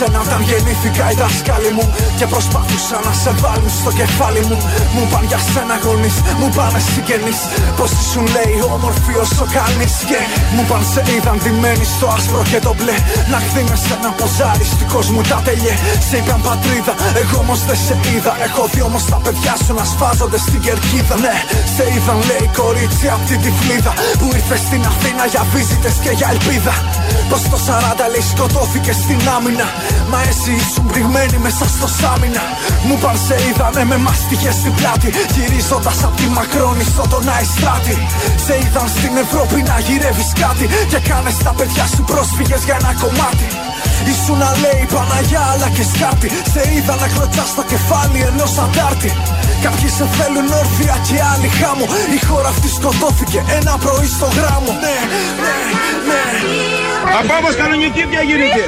σένα όταν γεννήθηκα οι δάσκαλοι μου Και προσπαθούσα να σε βάλουν στο κεφάλι μου. Μου πάνε για σένα γονείς, μου πάνε συγγενείς. Πως ήσουν λέει όμορφη όσο κάνεις Και μου πάνε σε είδαν ντυμένη στο άσπρο και το μπλε. Να χθήνε σε ένα ποζάρι μου τα τελειέ Σε είπαν πατρίδα, εγώ όμως δεν σε είδα. Έχω δει όμως τα παιδιά σου να σφάζονται στην κερκίδα. Ναι, σε είδαν λέει κορίτσι απ' την τυφλίδα Που ήρθε στην Αθήνα για βίζιτες και για ελπίδα. Πως το 40 λέει σκοτώθηκε στην άμυνα Μα εσύ ήσουν πληγμένη μέσα στο σάμινα. Μου παν σε είδανε με μαστιχέ στην πλάτη. Γυρίζοντας απ' τη μακρόνη στο τον Αϊστράτη Σε είδαν στην Ευρώπη να γυρεύεις κάτι Και κάνες τα παιδιά σου πρόσφυγες για ένα κομμάτι. Ήσουν να λέει Παναγιά αλλά και σκάτι Σε είδα να κλωτσά στο κεφάλι ενός αντάρτη. Κάποιοι σε θέλουν όρθια και άλλοι χάμω. Η χώρα αυτή σκοτώθηκε ένα πρωί στο γράμμο. Ναι, ναι, ναι. Απάμος κανονική πια γίνεται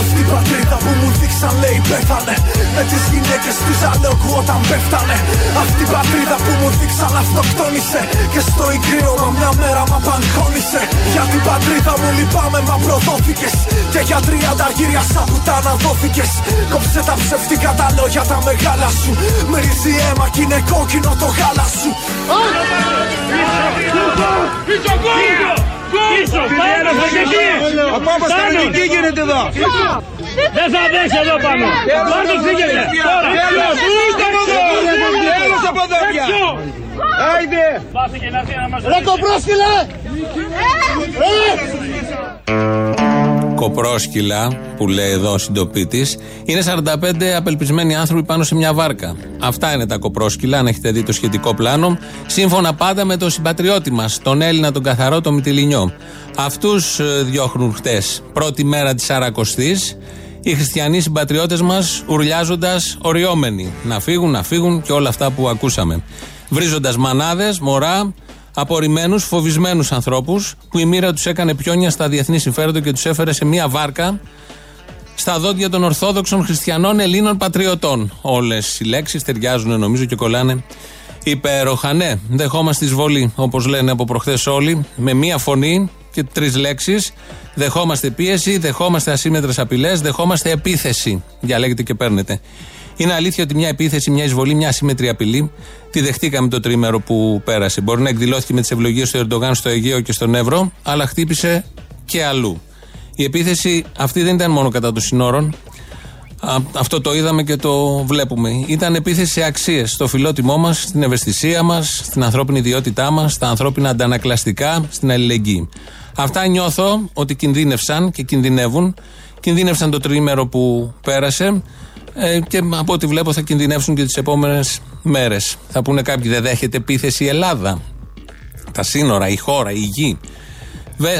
αυτή η πατρίδα που μου δείξαν λέει πέθανε Με τις γυναίκες του ζαλόγου όταν πέφτανε Αυτή η πατρίδα που μου δείξαν αυτοκτόνησε Και στο ικρίωμα μια μέρα μα παγχώνησε Για την πατρίδα μου λυπάμαι μα προδόθηκες Και για τριάντα αργύρια σαν πουτάνα δόθηκες Κόψε τα ψευτικά τα λόγια τα μεγάλα σου Μυρίζει αίμα κι είναι κόκκινο το γάλα σου Πίσω Πίσω! Απ' κανονική γίνεται εδώ! Δεν θα δέσει εδώ πάνω! Πάρ' το φύγετε! Τώρα! Τέλος από εδώ πια! Άιντε! Ρε κοπρόσκυλα! Κοπρόσκυλα, που λέει εδώ ο συντοπίτης, είναι 45 απελπισμένοι άνθρωποι πάνω σε μια βάρκα. Αυτά είναι τα κοπρόσκυλα, αν έχετε δει το σχετικό πλάνο. Σύμφωνα πάντα με τον συμπατριώτη μας, τον Έλληνα, τον καθαρό, τον Μητυλινιό. Αυτούς ε, διώχνουν χτες, πρώτη μέρα της Αρακοστής, οι χριστιανοί συμπατριώτες μας ουρλιάζοντας οριόμενοι. Να φύγουν, να φύγουν και όλα αυτά που ακούσαμε. Βρίζοντας μανάδες, μωρά, απορριμμένους, φοβισμένους ανθρώπους που η μοίρα τους έκανε πιόνια στα διεθνή συμφέροντα και τους έφερε σε μία βάρκα στα δόντια των Ορθόδοξων Χριστιανών Ελλήνων Πατριωτών. Όλες οι λέξεις ταιριάζουν νομίζω και κολλάνε υπέροχα. Ναι, δεχόμαστε εισβολή, όπως λένε από προχθές όλοι, με μία φωνή και τρεις λέξεις. Δεχόμαστε πίεση, δεχόμαστε ασύμετρες απειλές, δεχόμαστε επίθεση. Διαλέγετε και παίρνετε. Είναι αλήθεια ότι μια επίθεση, μια εισβολή, μια ασύμετρη απειλή τη δεχτήκαμε το τρίμερο που πέρασε. Μπορεί να εκδηλώθηκε με τις ευλογίες του Ερντογάν στο Αιγαίο και στον Εύρο, αλλά χτύπησε και αλλού. Η επίθεση αυτή δεν ήταν μόνο κατά των συνόρων. αυτό το είδαμε και το βλέπουμε. Ήταν επίθεση σε αξίες, στο φιλότιμό μας, στην ευαισθησία μας, στην ανθρώπινη ιδιότητά μας, στα ανθρώπινα αντανακλαστικά, στην αλληλεγγύη. Αυτά νιώθω ότι κινδύνευσαν και κινδυνεύουν. Κινδύνευσαν το τρίμερο που πέρασε. Ε, και από ό,τι βλέπω θα κινδυνεύσουν και τις επόμενες μέρες. Θα πούνε κάποιοι, δεν δέχεται επίθεση η Ελλάδα. Τα σύνορα, η χώρα, η γη.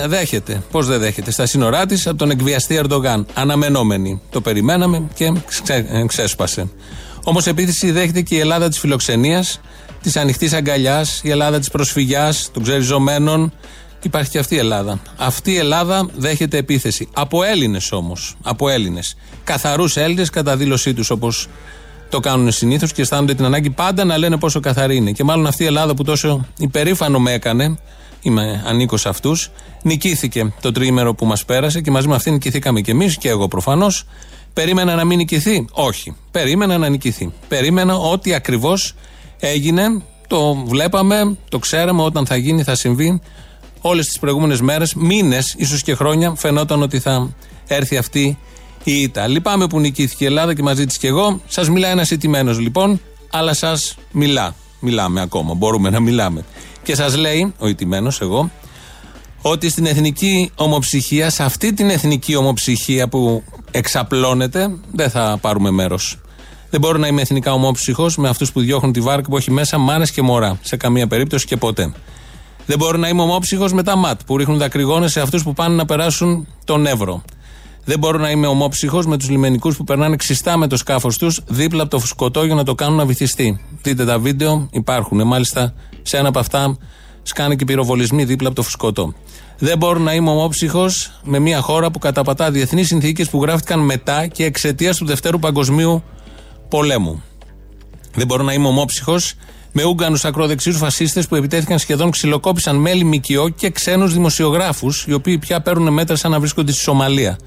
Δέχεται. Πώς δεν δέχεται; Στα σύνορά της από τον εκβιαστή Ερντογάν. Αναμενόμενη. Το περιμέναμε και ξέ, ε, ξέσπασε. Όμως επίθεση δέχεται και η Ελλάδα της φιλοξενίας, της ανοιχτής αγκαλιάς, η Ελλάδα της προσφυγιάς, των ξεριζωμένων, Υπάρχει και αυτή η Ελλάδα. Αυτή η Ελλάδα δέχεται επίθεση. Από Έλληνες όμως. Από Έλληνες. Καθαρούς Έλληνες κατά δήλωσή τους όπως το κάνουν συνήθως και αισθάνονται την ανάγκη πάντα να λένε πόσο καθαρή είναι. Και μάλλον αυτή η Ελλάδα που τόσο υπερήφανο με έκανε, είμαι ανήκω σε αυτούς, νικήθηκε το τρίμερο που μας πέρασε και μαζί με αυτή νικηθήκαμε κι εμείς και εγώ προφανώς. Περίμενα να μην νικηθεί; Όχι. Περίμενα να νικηθεί. Περίμενα ότι ακριβώς έγινε. Το βλέπαμε, το ξέραμε όταν θα γίνει, θα συμβεί όλες τις προηγούμενες μέρες, μήνες, ίσως και χρόνια, φαινόταν ότι θα έρθει αυτή η ήττα. Λυπάμαι που νικήθηκε η Ελλάδα και μαζί της και εγώ. Σας μιλάει ένας ηττημένος λοιπόν, αλλά σας μιλά. Μιλάμε ακόμα, μπορούμε να μιλάμε. Και σας λέει, ο ηττημένος, εγώ, ότι στην εθνική ομοψυχία, σε αυτή την εθνική ομοψυχία που εξαπλώνεται, δεν θα πάρουμε μέρος. Δεν μπορώ να είμαι εθνικά ομόψυχος με αυτούς που διώχνουν τη βάρκα που έχει μέσα μάνε και μωρά. Σε καμία περίπτωση και ποτέ. Δεν μπορώ να είμαι ομόψυχος με τα ΜΑΤ που ρίχνουν δακρυγόνε σε αυτούς που πάνε να περάσουν τον Εύρο. Δεν μπορώ να είμαι ομόψυχος με τους λιμενικούς που περνάνε ξιστά με το σκάφος τους δίπλα από το φουσκωτό για να το κάνουν να βυθιστεί. Δείτε τα βίντεο, υπάρχουν. Μάλιστα σε ένα από αυτά σκάνε και πυροβολισμοί δίπλα από το φουσκωτό. Δεν μπορώ να είμαι ομόψυχος με μια χώρα που καταπατά διεθνείς συνθήκες που γράφτηκαν μετά και εξαιτίας του Δευτέρου Παγκοσμίου Πολέμου. Δεν μπορώ να είμαι ομόψυχος με Ούγγανους ακροδεξιούς φασίστες που επιτέθηκαν σχεδόν ξυλοκόπησαν μέλη ΜΚΟ και ξένους δημοσιογράφους, οι οποίοι πια παίρνουν μέτρα σαν να βρίσκονται στη Σομαλία.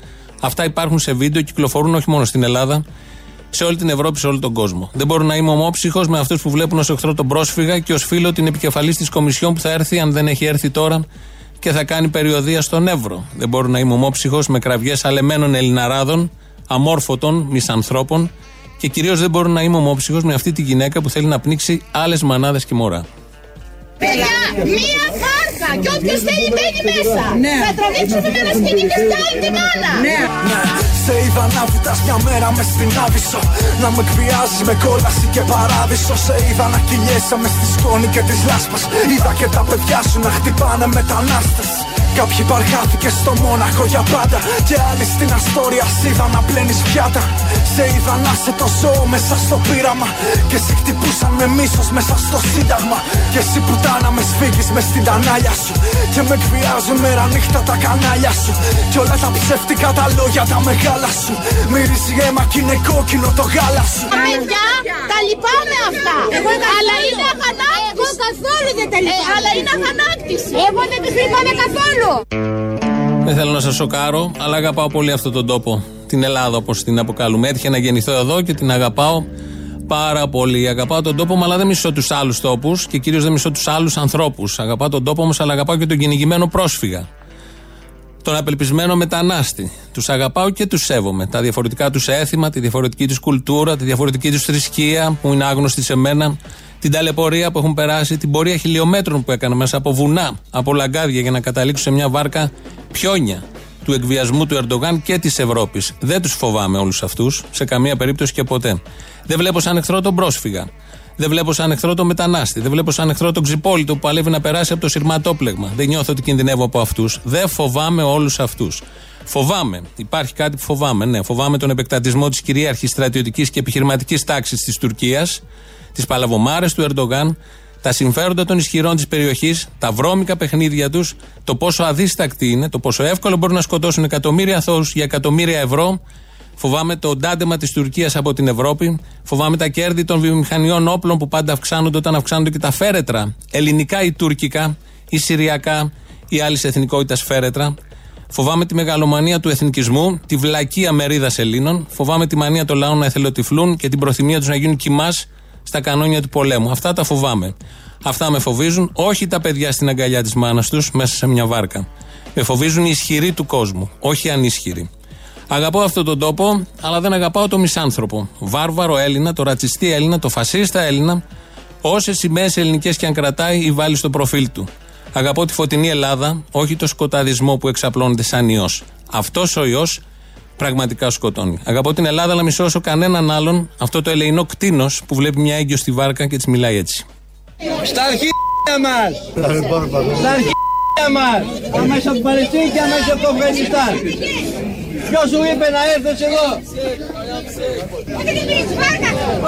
Αυτά υπάρχουν σε βίντεο, κυκλοφορούν όχι μόνο στην Ελλάδα, σε όλη την Ευρώπη, σε όλο τον κόσμο. Δεν μπορώ να είμαι ομόψυχος με αυτούς που βλέπουν ως εχθρό τον πρόσφυγα και ως φίλο την επικεφαλής της Κομισιόν που θα έρθει, αν δεν έχει έρθει τώρα, και θα κάνει περιοδία στον Εύρο. Δεν μπορώ να είμαι ομόψυχος με κραυγές αλεμένων Ελληναράδων, αμόρφωτων, μισανθρώπων και κυρίως δεν μπορώ να είμαι ομόψυχος με αυτή τη γυναίκα που θέλει να πνίξει άλλες μανάδες και μωρά. Παιδιά, μία βάρκα και όποιος θέλει μπαίνει μέσα. Ναι. Θα τραβήξουμε με ένα σκηνή και άλλη την άλλα. Ναι. Ναι. Σε είδα να βουτάς μια μέρα μες στην Άβυσσο Να με εκβιάζεις με κόλαση και παράδεισο Σε είδα να κυλιέσαι μες στη σκόνη και τις λάσπας Είδα και τα παιδιά σου να χτυπάνε μετανάστες Κάποιοι παρχάθηκε στο Μόναχο για πάντα Και άλλοι στην Αστόρια είδα να πλένεις πιάτα Σε είδα να σε το ζώο μέσα στο πείραμα Και σε χτυπούσαν με μίσος μέσα στο σύνταγμα Και εσύ πουτάνα με σφίγγεις μες στην τανάλια σου Και με εκβιάζουν μέρα νύχτα τα κανάλια σου Και όλα τα ψεύτικα τα λόγια τα μεγάλα σου Μυρίζει αίμα κι είναι κόκκινο το γάλα σου Παιδιά, τα λυπάμαι αυτά. Εγώ αλλά είναι αγανάκτηση. Εγώ καθόλου δεν τα λυπάμαι. αλλά είναι αγανάκτηση. Εγώ δεν τις λυπάμαι καθόλου. Δεν θέλω να σας σοκάρω, αλλά αγαπάω πολύ αυτόν τον τόπο. Την Ελλάδα, όπως την αποκαλούμε. Έτυχε να γεννηθώ εδώ και την αγαπάω πάρα πολύ. Αγαπάω τον τόπο μου, αλλά δεν μισώ τους άλλους τόπους και κυρίως δεν μισώ τους άλλους ανθρώπους. Αγαπάω τον τόπο μου, αλλά αγαπάω και τον κυνηγημένο πρόσφυγα. Τον απελπισμένο μετανάστη. Τους αγαπάω και τους σέβομαι. Τα διαφορετικά τους έθιμα, τη διαφορετική τους κουλτούρα, τη διαφορετική τους θρησκεία που είναι άγνωστη σε μένα, την ταλαιπωρία που έχουν περάσει, την πορεία χιλιόμετρων που έκανα μέσα από βουνά, από λαγκάδια για να καταλήξω σε μια βάρκα πιόνια του εκβιασμού του Ερντογάν και της Ευρώπης. Δεν τους φοβάμαι όλους αυτούς, σε καμία περίπτωση και ποτέ. Δεν βλέπω σαν εχθρό τον πρόσφυγα. Δεν βλέπω σαν εχθρό τον μετανάστη. Δεν βλέπω σαν εχθρό τον ξυπόλυτο που παλεύει να περάσει από το σειρματόπλεγμα. Δεν νιώθω ότι κινδυνεύω από αυτούς. Δεν φοβάμαι όλους αυτούς. Φοβάμαι. Υπάρχει κάτι που φοβάμαι. Ναι, φοβάμαι τον επεκτατισμό της κυρίαρχης στρατιωτικής και επιχειρηματικής τάξης της Τουρκίας, τι παλαβομάρες του Ερντογάν, τα συμφέροντα των ισχυρών της περιοχής, τα βρώμικα παιχνίδια τους, το πόσο αδίστακτοι είναι, το πόσο εύκολο μπορούν να σκοτώσουν εκατομμύρια αθώους για εκατομμύρια ευρώ. Φοβάμαι το ντάντεμα της Τουρκίας από την Ευρώπη. Φοβάμαι τα κέρδη των βιομηχανιών όπλων που πάντα αυξάνονται όταν αυξάνονται και τα φέρετρα. Ελληνικά ή τουρκικά ή συριακά ή άλλης εθνικότητας φέρετρα. Φοβάμαι τη μεγαλομανία του εθνικισμού, τη βλακεία μερίδας Ελλήνων. Φοβάμαι τη μανία των λαών να εθελοτυφλούν και την προθυμία τους να γίνουν κοιμάς στα κανόνια του πολέμου. Αυτά τα φοβάμαι. Αυτά με φοβίζουν, όχι τα παιδιά στην αγκαλιά της μάνας τους μέσα σε μια βάρκα. Με φοβίζουν οι ισχυροί του κόσμου, όχι οι ανίσχυροι. Αγαπάω αυτόν τον τόπο, αλλά δεν αγαπάω το μισάνθρωπο. Βάρβαρο Έλληνα, το ρατσιστή Έλληνα, το φασίστα Έλληνα, όσες σημαίε ελληνικές και αν κρατάει ή βάλει στο προφίλ του. Αγαπώ τη φωτεινή Ελλάδα, όχι το σκοταδισμό που εξαπλώνεται σαν ιός. Αυτός ο ιός πραγματικά σκοτώνει. Αγαπώ την Ελλάδα, αλλά μισώ όσο κανέναν άλλον αυτό το ελεηνό κτίνος που βλέπει μια έγκυο στη βάρκα και της μιλάει έτσι. Στα αρχίδια μας! Στα αρχίδια μας! Αμέσως από την Παλαιστίνη και αμέσως από το Αφγανιστάν. Ποιος σου είπε να έρθεις εδώ;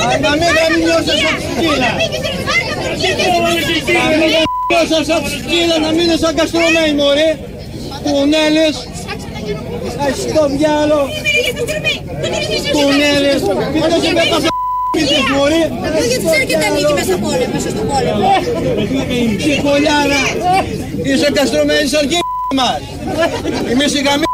Α, Να μην να μην νιώσεις από σκύλα. Να μην νιώσεις από σκύλα, να μην είναι σαν καστρωμένοι μωρέ. Κουνέλες. Ας το διάλο. Κουνέλες. Ποιος σου είπε τα πίτες μωρέ. Ψυχολιάρα. Είσαι καστρωμένης σαν αρχίδια μας. Εμείς οι γαμί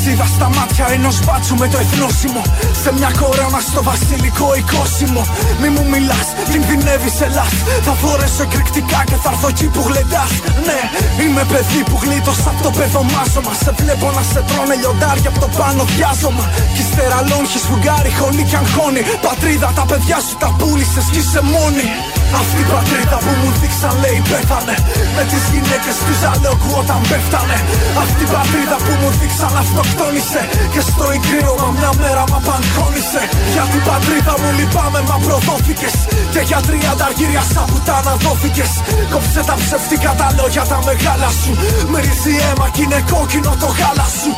Σίδα στα μάτια ενός μπάτσου με το εθνόσημο. Σε μια κορώνα στο βασιλικό οικόσιμο. Μη μου μιλάς, κινδυνεύει ελά. Θα φορέσω εκρηκτικά και θα έρθω εκεί που γλεντάς. Ναι, είμαι παιδί που γλίτωσα από το παιδομάζωμα. Σε βλέπω να σε τρώνε λιοντάρια από το πάνω διάζωμα. Κι ύστερα λόγχης σφουγγάρι, χωνί κι αγχώνει. Πατρίδα, τα παιδιά σου τα πούλησες κι είσαι μόνη. Αυτή η πατρίδα που μου δείξαν λέει πέθανε. Με τις γυναίκες του ζαλόκου όταν πέφτανε. Αυτή η πατρίδα που μου δείξαν αυτοκτόνησε. Και στο εγκρίωμα μια μέρα μα παγχώνησε. Για την πατρίδα μου λυπάμαι μα προδόθηκες. Και για τριάντα αργύρια σαν πουτάνα δόθηκε. Κόψε τα ψευτικά τα λόγια τα μεγάλα σου. Μυρίζει αίμα κι είναι κόκκινο το γάλα σου.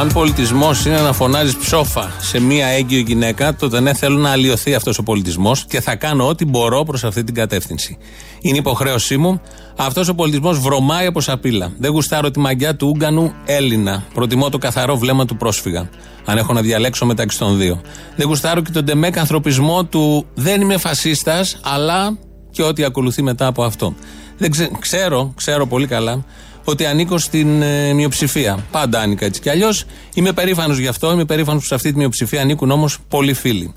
Αν πολιτισμός είναι να φωνάζεις ψόφα σε μία έγκυο γυναίκα, τότε ναι, θέλω να αλλοιωθεί αυτός ο πολιτισμός και θα κάνω ό,τι μπορώ προς αυτή την κατεύθυνση. Είναι υποχρέωσή μου. Αυτός ο πολιτισμός βρωμάει από σαπίλα. Δεν γουστάρω τη μαγιά του Ούγκανου Έλληνα. Προτιμώ το καθαρό βλέμμα του πρόσφυγα. Αν έχω να διαλέξω μεταξύ των δύο. Δεν γουστάρω και τον τεμέκ ανθρωπισμό του δεν είμαι φασίστας, αλλά και ό,τι ακολουθεί μετά από αυτό. Δεν ξε- ξέρω, ξέρω πολύ καλά ότι ανήκω στην ε, μειοψηφία. Πάντα άνοικα έτσι κι αλλιώς. Είμαι περήφανος γι' αυτό. Είμαι περήφανος που σε αυτή τη μειοψηφία ανήκουν όμως πολλοί φίλοι.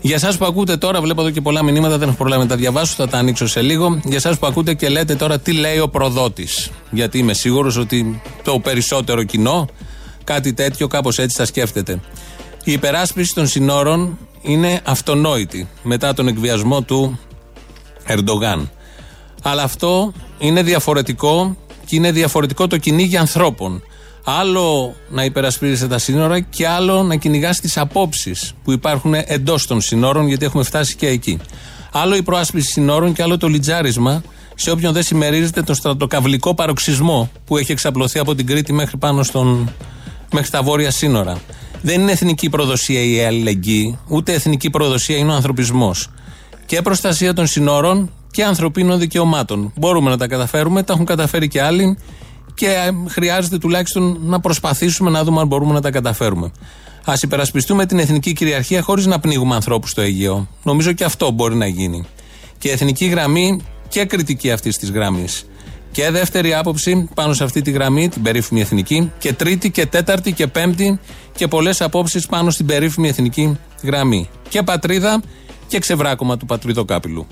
Για εσάς που ακούτε τώρα, βλέπω εδώ και πολλά μηνύματα, δεν έχω πρόβλημα να τα διαβάσω, θα τα ανοίξω σε λίγο. Για εσάς που ακούτε και λέτε τώρα τι λέει ο προδότης. Γιατί είμαι σίγουρος ότι το περισσότερο κοινό κάτι τέτοιο κάπως έτσι θα σκέφτεται. Η υπεράσπιση των συνόρων είναι αυτονόητη μετά τον εκβιασμό του Ερντογάν. Αλλά αυτό είναι διαφορετικό και είναι διαφορετικό το κυνήγι ανθρώπων. Άλλο να υπερασπίζεσαι τα σύνορα και άλλο να κυνηγάς τις απόψεις που υπάρχουν εντός των σύνορων, γιατί έχουμε φτάσει και εκεί. Άλλο η προάσπιση σύνορων και άλλο το λιτζάρισμα σε όποιον δεν συμμερίζεται τον στρατοκαυλικό παροξισμό που έχει εξαπλωθεί από την Κρήτη μέχρι πάνω στον, μέχρι τα βόρεια σύνορα. Δεν είναι εθνική προδοσία η αλληλεγγύη, ούτε εθνική προδοσία είναι ο ανθρωπισμός. Και προστασία των συνόρων και ανθρωπίνων δικαιωμάτων. Μπορούμε να τα καταφέρουμε, τα έχουν καταφέρει και άλλοι και ε, χρειάζεται τουλάχιστον να προσπαθήσουμε να δούμε αν μπορούμε να τα καταφέρουμε. Α υπερασπιστούμε την εθνική κυριαρχία χωρίς να πνίγουμε ανθρώπους στο Αιγαίο. Νομίζω και αυτό μπορεί να γίνει. Και εθνική γραμμή και κριτική αυτής της γραμμής. Και δεύτερη άποψη πάνω σε αυτή τη γραμμή, την περίφημη εθνική. Και τρίτη και τέταρτη και πέμπτη και πολλές απόψεις πάνω στην περίφημη εθνική γραμμή. Και πατρίδα και ξεβράκωμα του πατριδοκάπηλου.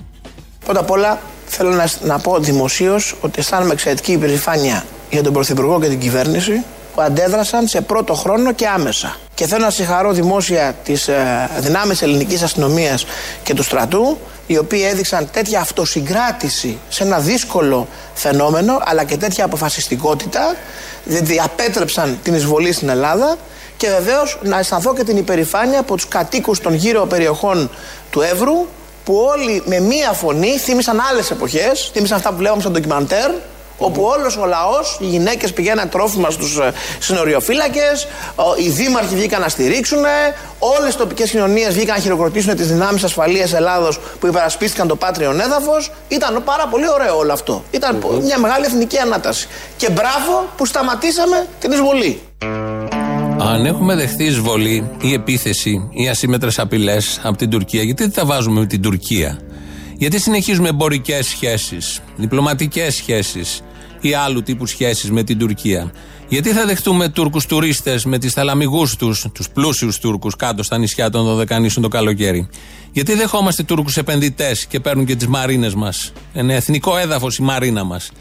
Πρώτα απ' όλα θέλω να, να πω δημοσίως ότι αισθάνομαι εξαιρετική υπερηφάνεια για τον Πρωθυπουργό και την κυβέρνηση που αντέδρασαν σε πρώτο χρόνο και άμεσα. Και θέλω να συγχαρώ δημόσια τις ε, δυνάμεις ελληνικής αστυνομίας και του στρατού, οι οποίοι έδειξαν τέτοια αυτοσυγκράτηση σε ένα δύσκολο φαινόμενο, αλλά και τέτοια αποφασιστικότητα, δηλαδή απέτρεψαν την εισβολή στην Ελλάδα. Και βεβαίως να αισθανθώ και την υπερηφάνεια από τους κατοίκους των γύρω περιοχών του Εύρου, που όλοι με μία φωνή θύμισαν άλλες εποχές, θύμισαν αυτά που βλέπαμε στο ντοκιμαντέρ, όπου όλος ο λαός, οι γυναίκες πηγαίναν τρόφιμα στους ε, συνοριοφύλακε, οι δήμαρχοι βγήκαν να στηρίξουν, όλες οι τοπικές κοινωνίες βγήκαν να χειροκροτήσουν τις δυνάμεις ασφαλείας Ελλάδος που υπερασπίστηκαν το πάτριον έδαφος. Ήταν πάρα πολύ ωραίο όλο αυτό. μια μεγάλη εθνική ανάταση. Και μπράβο που σταματήσαμε την εισβολή. Αν έχουμε δεχθεί εισβολή ή επίθεση ή ασύμετρες απειλές από την Τουρκία, γιατί δεν τα βάζουμε με την Τουρκία; Γιατί συνεχίζουμε εμπορικές σχέσεις, διπλωματικές σχέσεις ή άλλου τύπου σχέσεις με την Τουρκία; Γιατί θα δεχτούμε Τούρκους τουρίστες με τις θαλαμιγούς τους, τους πλούσιους Τούρκους κάτω στα νησιά των Δωδεκανήσων το καλοκαίρι; Γιατί δεχόμαστε Τούρκους επενδυτές και παίρνουν και τις μαρίνες μας. Είναι εθνικό έδαφος η μαρίνα μας;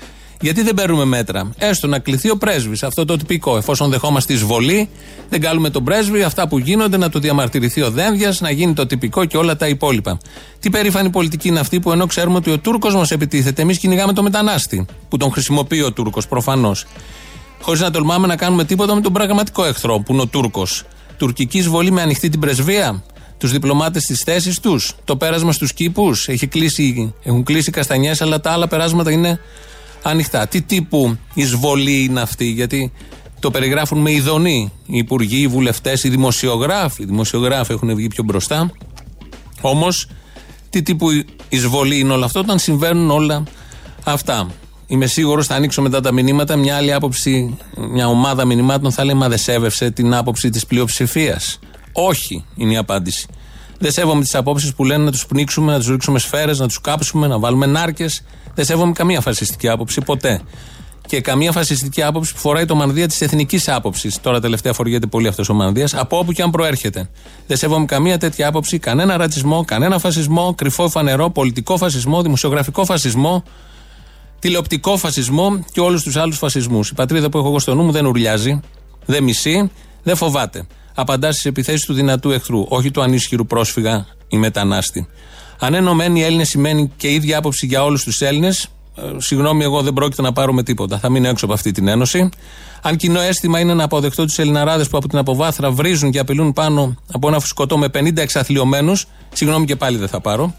Γιατί δεν παίρνουμε μέτρα. Έστω να κληθεί ο πρέσβης, αυτό το τυπικό. Εφόσον δεχόμαστε εισβολή, δεν κάνουμε τον πρέσβη, αυτά που γίνονται, να το διαμαρτυρηθεί ο Δένδιας, να γίνει το τυπικό και όλα τα υπόλοιπα. Τι περήφανη πολιτική είναι αυτή που ενώ ξέρουμε ότι ο Τούρκος μας επιτίθεται, εμείς κυνηγάμε τον μετανάστη, που τον χρησιμοποιεί ο Τούρκος προφανώς. Χωρίς να τολμάμε να κάνουμε τίποτα με τον πραγματικό εχθρό, που είναι ο Τούρκος. Τουρκική εισβολή με ανοιχτή την πρεσβεία, τους διπλωμάτες στις θέσεις τους, το πέρασμα στους κήπους, έχουν κλείσει καστανιές, αλλά τα άλλα περάσματα είναι ανοιχτά. Τι τύπου εισβολή είναι αυτή, γιατί το περιγράφουν με ειδονή οι υπουργοί, οι βουλευτές, οι δημοσιογράφοι. Οι δημοσιογράφοι έχουν βγει πιο μπροστά. Όμως, τι τύπου εισβολή είναι όλο αυτό όταν συμβαίνουν όλα αυτά. Είμαι σίγουρος θα ανοίξω μετά τα μηνύματα μια άλλη άποψη, μια ομάδα μηνυμάτων θα λέει Μα δεν σέβευσε την άποψη της πλειοψηφίας. Όχι, είναι η απάντηση. Δεν σέβομαι τις απόψεις που λένε να τους πνίξουμε, να τους ρίξουμε σφαίρες, να τους κάψουμε, να βάλουμε νάρκες. Δεν σέβομαι καμία φασιστική άποψη ποτέ. Και καμία φασιστική άποψη που φοράει το μανδύα της εθνικής άποψης. Τώρα τελευταία φοριέται πολύ αυτός ο μανδύας, από όπου και αν προέρχεται. Δεν σέβομαι καμία τέτοια άποψη, κανένα ρατσισμό, κανένα φασισμό, κρυφό φανερό, πολιτικό φασισμό, δημοσιογραφικό φασισμό, τηλεοπτικό φασισμό και όλους τους άλλους φασισμούς. Η πατρίδα που έχω εγώ στο νου μου δεν ουρλιάζει, δεν μισεί, δεν φοβάται. Απαντά στις επιθέσεις του δυνατού εχθρού, όχι του ανίσχυρου πρόσφυγα ή μετανάστη. Αν ενωμένοι Έλληνες σημαίνει και ίδια άποψη για όλους τους Έλληνες, ε, συγγνώμη, εγώ δεν πρόκειται να πάρουμε τίποτα. Θα μείνω έξω από αυτή την ένωση. Αν κοινό αίσθημα είναι να αποδεχτώ τους Ελληναράδες που από την αποβάθρα βρίζουν και απειλούν πάνω από ένα φουσκωτό με 50 εξαθλειωμένους, συγγνώμη και πάλι δεν θα πάρω.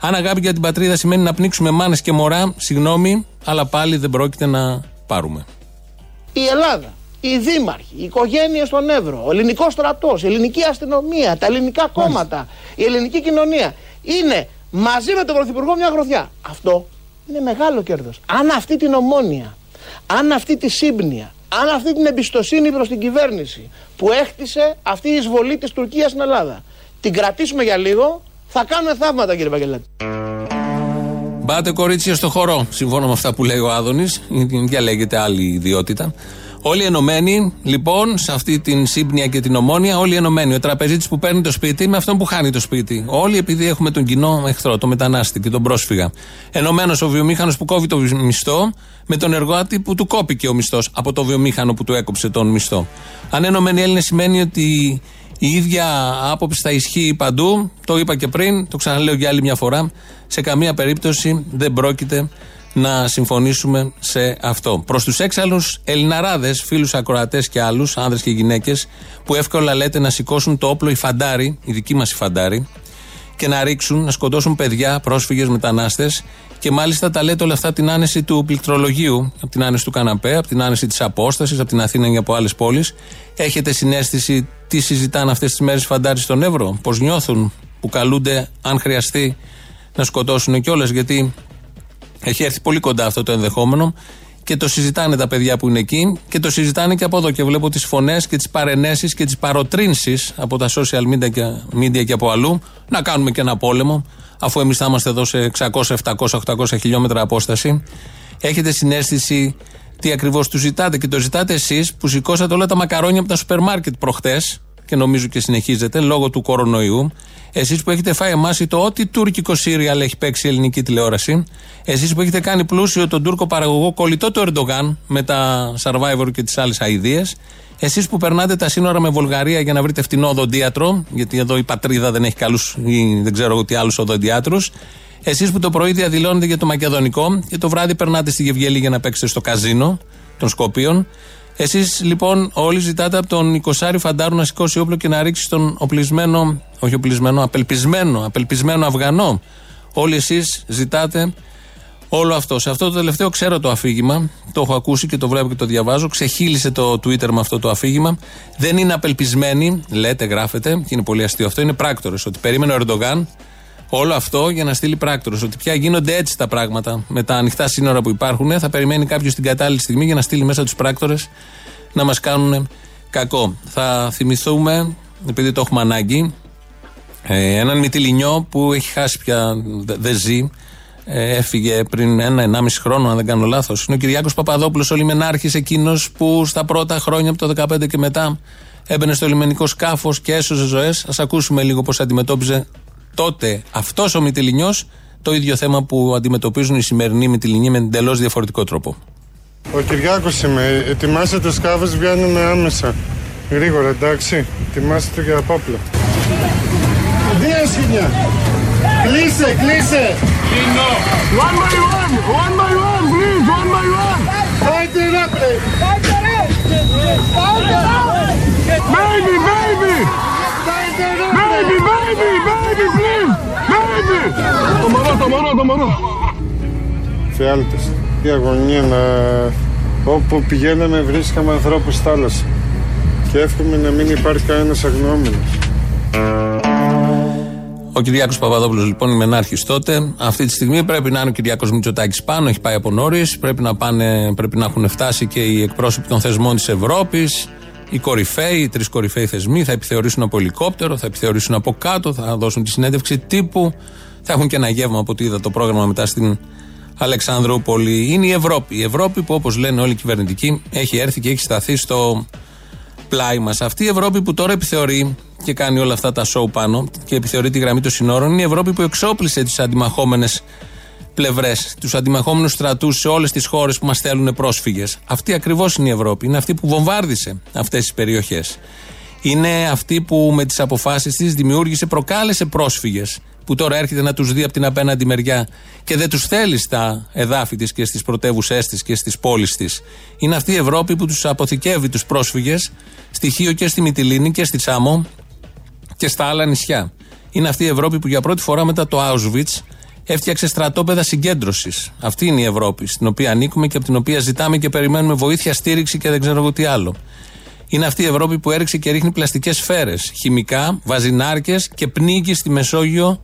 Αν αγάπη για την πατρίδα σημαίνει να πνίξουμε μάνες και μωρά, συγγνώμη, αλλά πάλι δεν πρόκειται να πάρουμε. Η Ελλάδα, οι δήμαρχοι, οι οικογένειες στον Εύρο, ο ελληνικός στρατός, η ελληνική αστυνομία, τα ελληνικά κόμματα, η ελληνική κοινωνία είναι μαζί με τον Πρωθυπουργό μια γροθιά. Αυτό είναι μεγάλο κέρδος. Αν αυτή την ομόνια, αν αυτή τη σύμπνοια, αν αυτή την εμπιστοσύνη προς την κυβέρνηση που έχτισε αυτή η εισβολή της Τουρκίας στην Ελλάδα, την κρατήσουμε για λίγο, θα κάνουμε θαύματα κύριε Παγκελάτη. Μπάτε κορίτσια στο χορό. Συμφώνω με αυτά που λέει ο Άδωνης. Διαλέγεται άλλη ιδιότητα. Όλοι ενωμένοι, λοιπόν, σε αυτή την σύμπνοια και την ομόνια, όλοι ενωμένοι. Ο τραπεζίτης που παίρνει το σπίτι με αυτόν που χάνει το σπίτι. Όλοι επειδή έχουμε τον κοινό εχθρό, τον μετανάστη και τον πρόσφυγα. Ενωμένος ο βιομήχανος που κόβει το μισθό με τον εργάτη που του κόπηκε ο μισθός από το βιομήχανο που του έκοψε τον μισθό. Αν ενωμένοι Έλληνες σημαίνει ότι η ίδια άποψη θα ισχύει παντού. Το είπα και πριν, το ξαναλέω για άλλη μια φορά. Σε καμία περίπτωση δεν πρόκειται να συμφωνήσουμε σε αυτό. Προς τους έξαλλους Ελληναράδες, φίλους ακροατές και άλλους, άνδρες και γυναίκες, που εύκολα λέτε να σηκώσουν το όπλο οι φαντάροι, η δική μας η φαντάροι, και να ρίξουν, να σκοτώσουν παιδιά, πρόσφυγες, μετανάστες. Και μάλιστα τα λέτε όλα αυτά την άνεση του πληκτρολογίου, από την άνεση του καναπέ, από την άνεση της απόστασης, από την Αθήνα και από άλλες πόλεις. Έχετε συνέστηση τι συζητάνε αυτές τις μέρες φαντάροι στον Εύρο, πώς νιώθουν, που καλούνται, αν χρειαστεί, να σκοτώσουν κιόλας, γιατί έχει έρθει πολύ κοντά αυτό το ενδεχόμενο και το συζητάνε τα παιδιά που είναι εκεί και το συζητάνε και από εδώ. Και βλέπω τις φωνές και τις παρενέσεις και τις παροτρύνσεις από τα social media και, media και από αλλού να κάνουμε και ένα πόλεμο, αφού εμείς θα είμαστε εδώ σε 600, 700, 800 χιλιόμετρα απόσταση. Έχετε συνέστηση τι ακριβώς του ζητάτε και το ζητάτε εσείς που σηκώσατε όλα τα μακαρόνια από τα σούπερ μάρκετ προχτές και νομίζω και συνεχίζετε λόγω του κορονοϊού. Εσείς που έχετε φάει εμάς το ό,τι τουρκικό σύριαλ έχει παίξει η ελληνική τηλεόραση. Εσείς που έχετε κάνει πλούσιο τον Τούρκο παραγωγό κολλητό του Ερντογάν με τα Survivor και τις άλλες αειδίε. Εσείς που περνάτε τα σύνορα με Βουλγαρία για να βρείτε φτηνό οδοντίατρο, γιατί εδώ η πατρίδα δεν έχει καλούς ή δεν ξέρω τι άλλους οδοντιάτρους. Εσείς που το πρωί διαδηλώνετε για το Μακεδονικό και το βράδυ περνάτε στη Γευγέλη για να παίξετε στο καζίνο των Σκοπίων. Εσείς λοιπόν όλοι ζητάτε από τον 20 Φαντάρου να σηκώσει όπλο και να ρίξει τον οπλισμένο, όχι οπλισμένο, απελπισμένο, απελπισμένο Αφγανό. Όλοι εσείς ζητάτε όλο αυτό. Σε αυτό το τελευταίο ξέρω το αφήγημα, το έχω ακούσει και το βλέπω και το διαβάζω. Ξεχύλισε το Twitter με αυτό το αφήγημα. Δεν είναι απελπισμένοι, λέτε, γράφετε, και είναι πολύ αστείο αυτό, είναι πράκτορες. Ότι περίμενε ο Ερντογάν Όλο αυτό για να στείλει πράκτορος. Ότι πια γίνονται έτσι τα πράγματα. Με τα ανοιχτά σύνορα που υπάρχουν, θα περιμένει κάποιος την κατάλληλη στιγμή για να στείλει μέσα τους πράκτορες να μας κάνουν κακό. Θα θυμηθούμε, επειδή το έχουμε ανάγκη, ε, έναν Μητυλινιό που έχει χάσει πια, δεν ζει. Ε, έφυγε πριν ένα-ενάμιση χρόνο, αν δεν κάνω λάθος. Είναι ο Κυριάκος Παπαδόπουλος, ο λιμενάρχης εκείνος που στα πρώτα χρόνια από το 2015 και μετά έμπαινε στο λιμενικό σκάφος και έσωζε ζωές. Α ακούσουμε λίγο πώς αντιμετώπιζε τότε αυτός ο Μητυλινιό το ίδιο θέμα που αντιμετωπίζουν οι σημερινοί Μητυλινοί με εντελώς διαφορετικό τρόπο. Ο Κυριάκος είμαι. Ετοιμάστε το σκάφο, βγαίνουμε άμεσα. Γρήγορα, εντάξει. Ετοιμάστε το για απόπλα. Δύο σκηνιά. Κλείσε, κλείσε. One by one, one by one, please, one by one. Fight it up, Fight it up. Fight it up. Baby, baby. Baby, baby, baby, please! Baby! Το μωρό, το μωρό, το μωρό! Φιάλτες. Η αγωνία να... Όπου πηγαίναμε βρίσκαμε ανθρώπους στη θάλασσα. Και εύχομαι να μην υπάρχει κανένας αγνώμενος. Ο Κυριάκος Παπαδόπουλος λοιπόν είναι μενάρχη τότε. Αυτή τη στιγμή πρέπει να είναι ο Κυριάκος Μητσοτάκης πάνω, έχει πάει από νωρίς. Πρέπει, να πρέπει να έχουν φτάσει και οι εκπρόσωποι των θεσμών της Ευρώπης οι κορυφαίοι, οι τρεις κορυφαίοι θεσμοί θα επιθεωρήσουν από ελικόπτερο, θα επιθεωρήσουν από κάτω, θα δώσουν τη συνέντευξη τύπου. Θα έχουν και ένα γεύμα από ό,τι είδα το πρόγραμμα μετά στην Αλεξανδρούπολη. Είναι η Ευρώπη. Η Ευρώπη που όπως λένε όλοι οι κυβερνητικοί έχει έρθει και έχει σταθεί στο πλάι μας. Αυτή η Ευρώπη που τώρα επιθεωρεί και κάνει όλα αυτά τα σοου πάνω και επιθεωρεί τη γραμμή των συνόρων είναι η Ευρώπη που εξόπλισε τις αντιμαχόμενες πλευρές, τους αντιμαχόμενου στρατούς σε όλες τις χώρες που μας στέλνουν πρόσφυγες. Αυτή ακριβώς είναι η Ευρώπη. Είναι αυτή που βομβάρδισε αυτές τις περιοχές. Είναι αυτή που με τις αποφάσεις της δημιούργησε, προκάλεσε πρόσφυγες που τώρα έρχεται να τους δει από την απέναντι μεριά και δεν τους θέλει στα εδάφη της και στις πρωτεύουσές της και στις πόλεις της. Είναι αυτή η Ευρώπη που τους αποθηκεύει τους πρόσφυγες στοιχείο και στη Μυτιλίνη και στη Τσάμο και στα άλλα νησιά. Είναι αυτή η Ευρώπη που για πρώτη φορά μετά το Auschwitz έφτιαξε στρατόπεδα συγκέντρωσης. Αυτή είναι η Ευρώπη, στην οποία ανήκουμε και από την οποία ζητάμε και περιμένουμε βοήθεια, στήριξη και δεν ξέρω εγώ τι άλλο. Είναι αυτή η Ευρώπη που έριξε και ρίχνει πλαστικές σφαίρες, χημικά, βαζινάρκε και πνίγει στη Μεσόγειο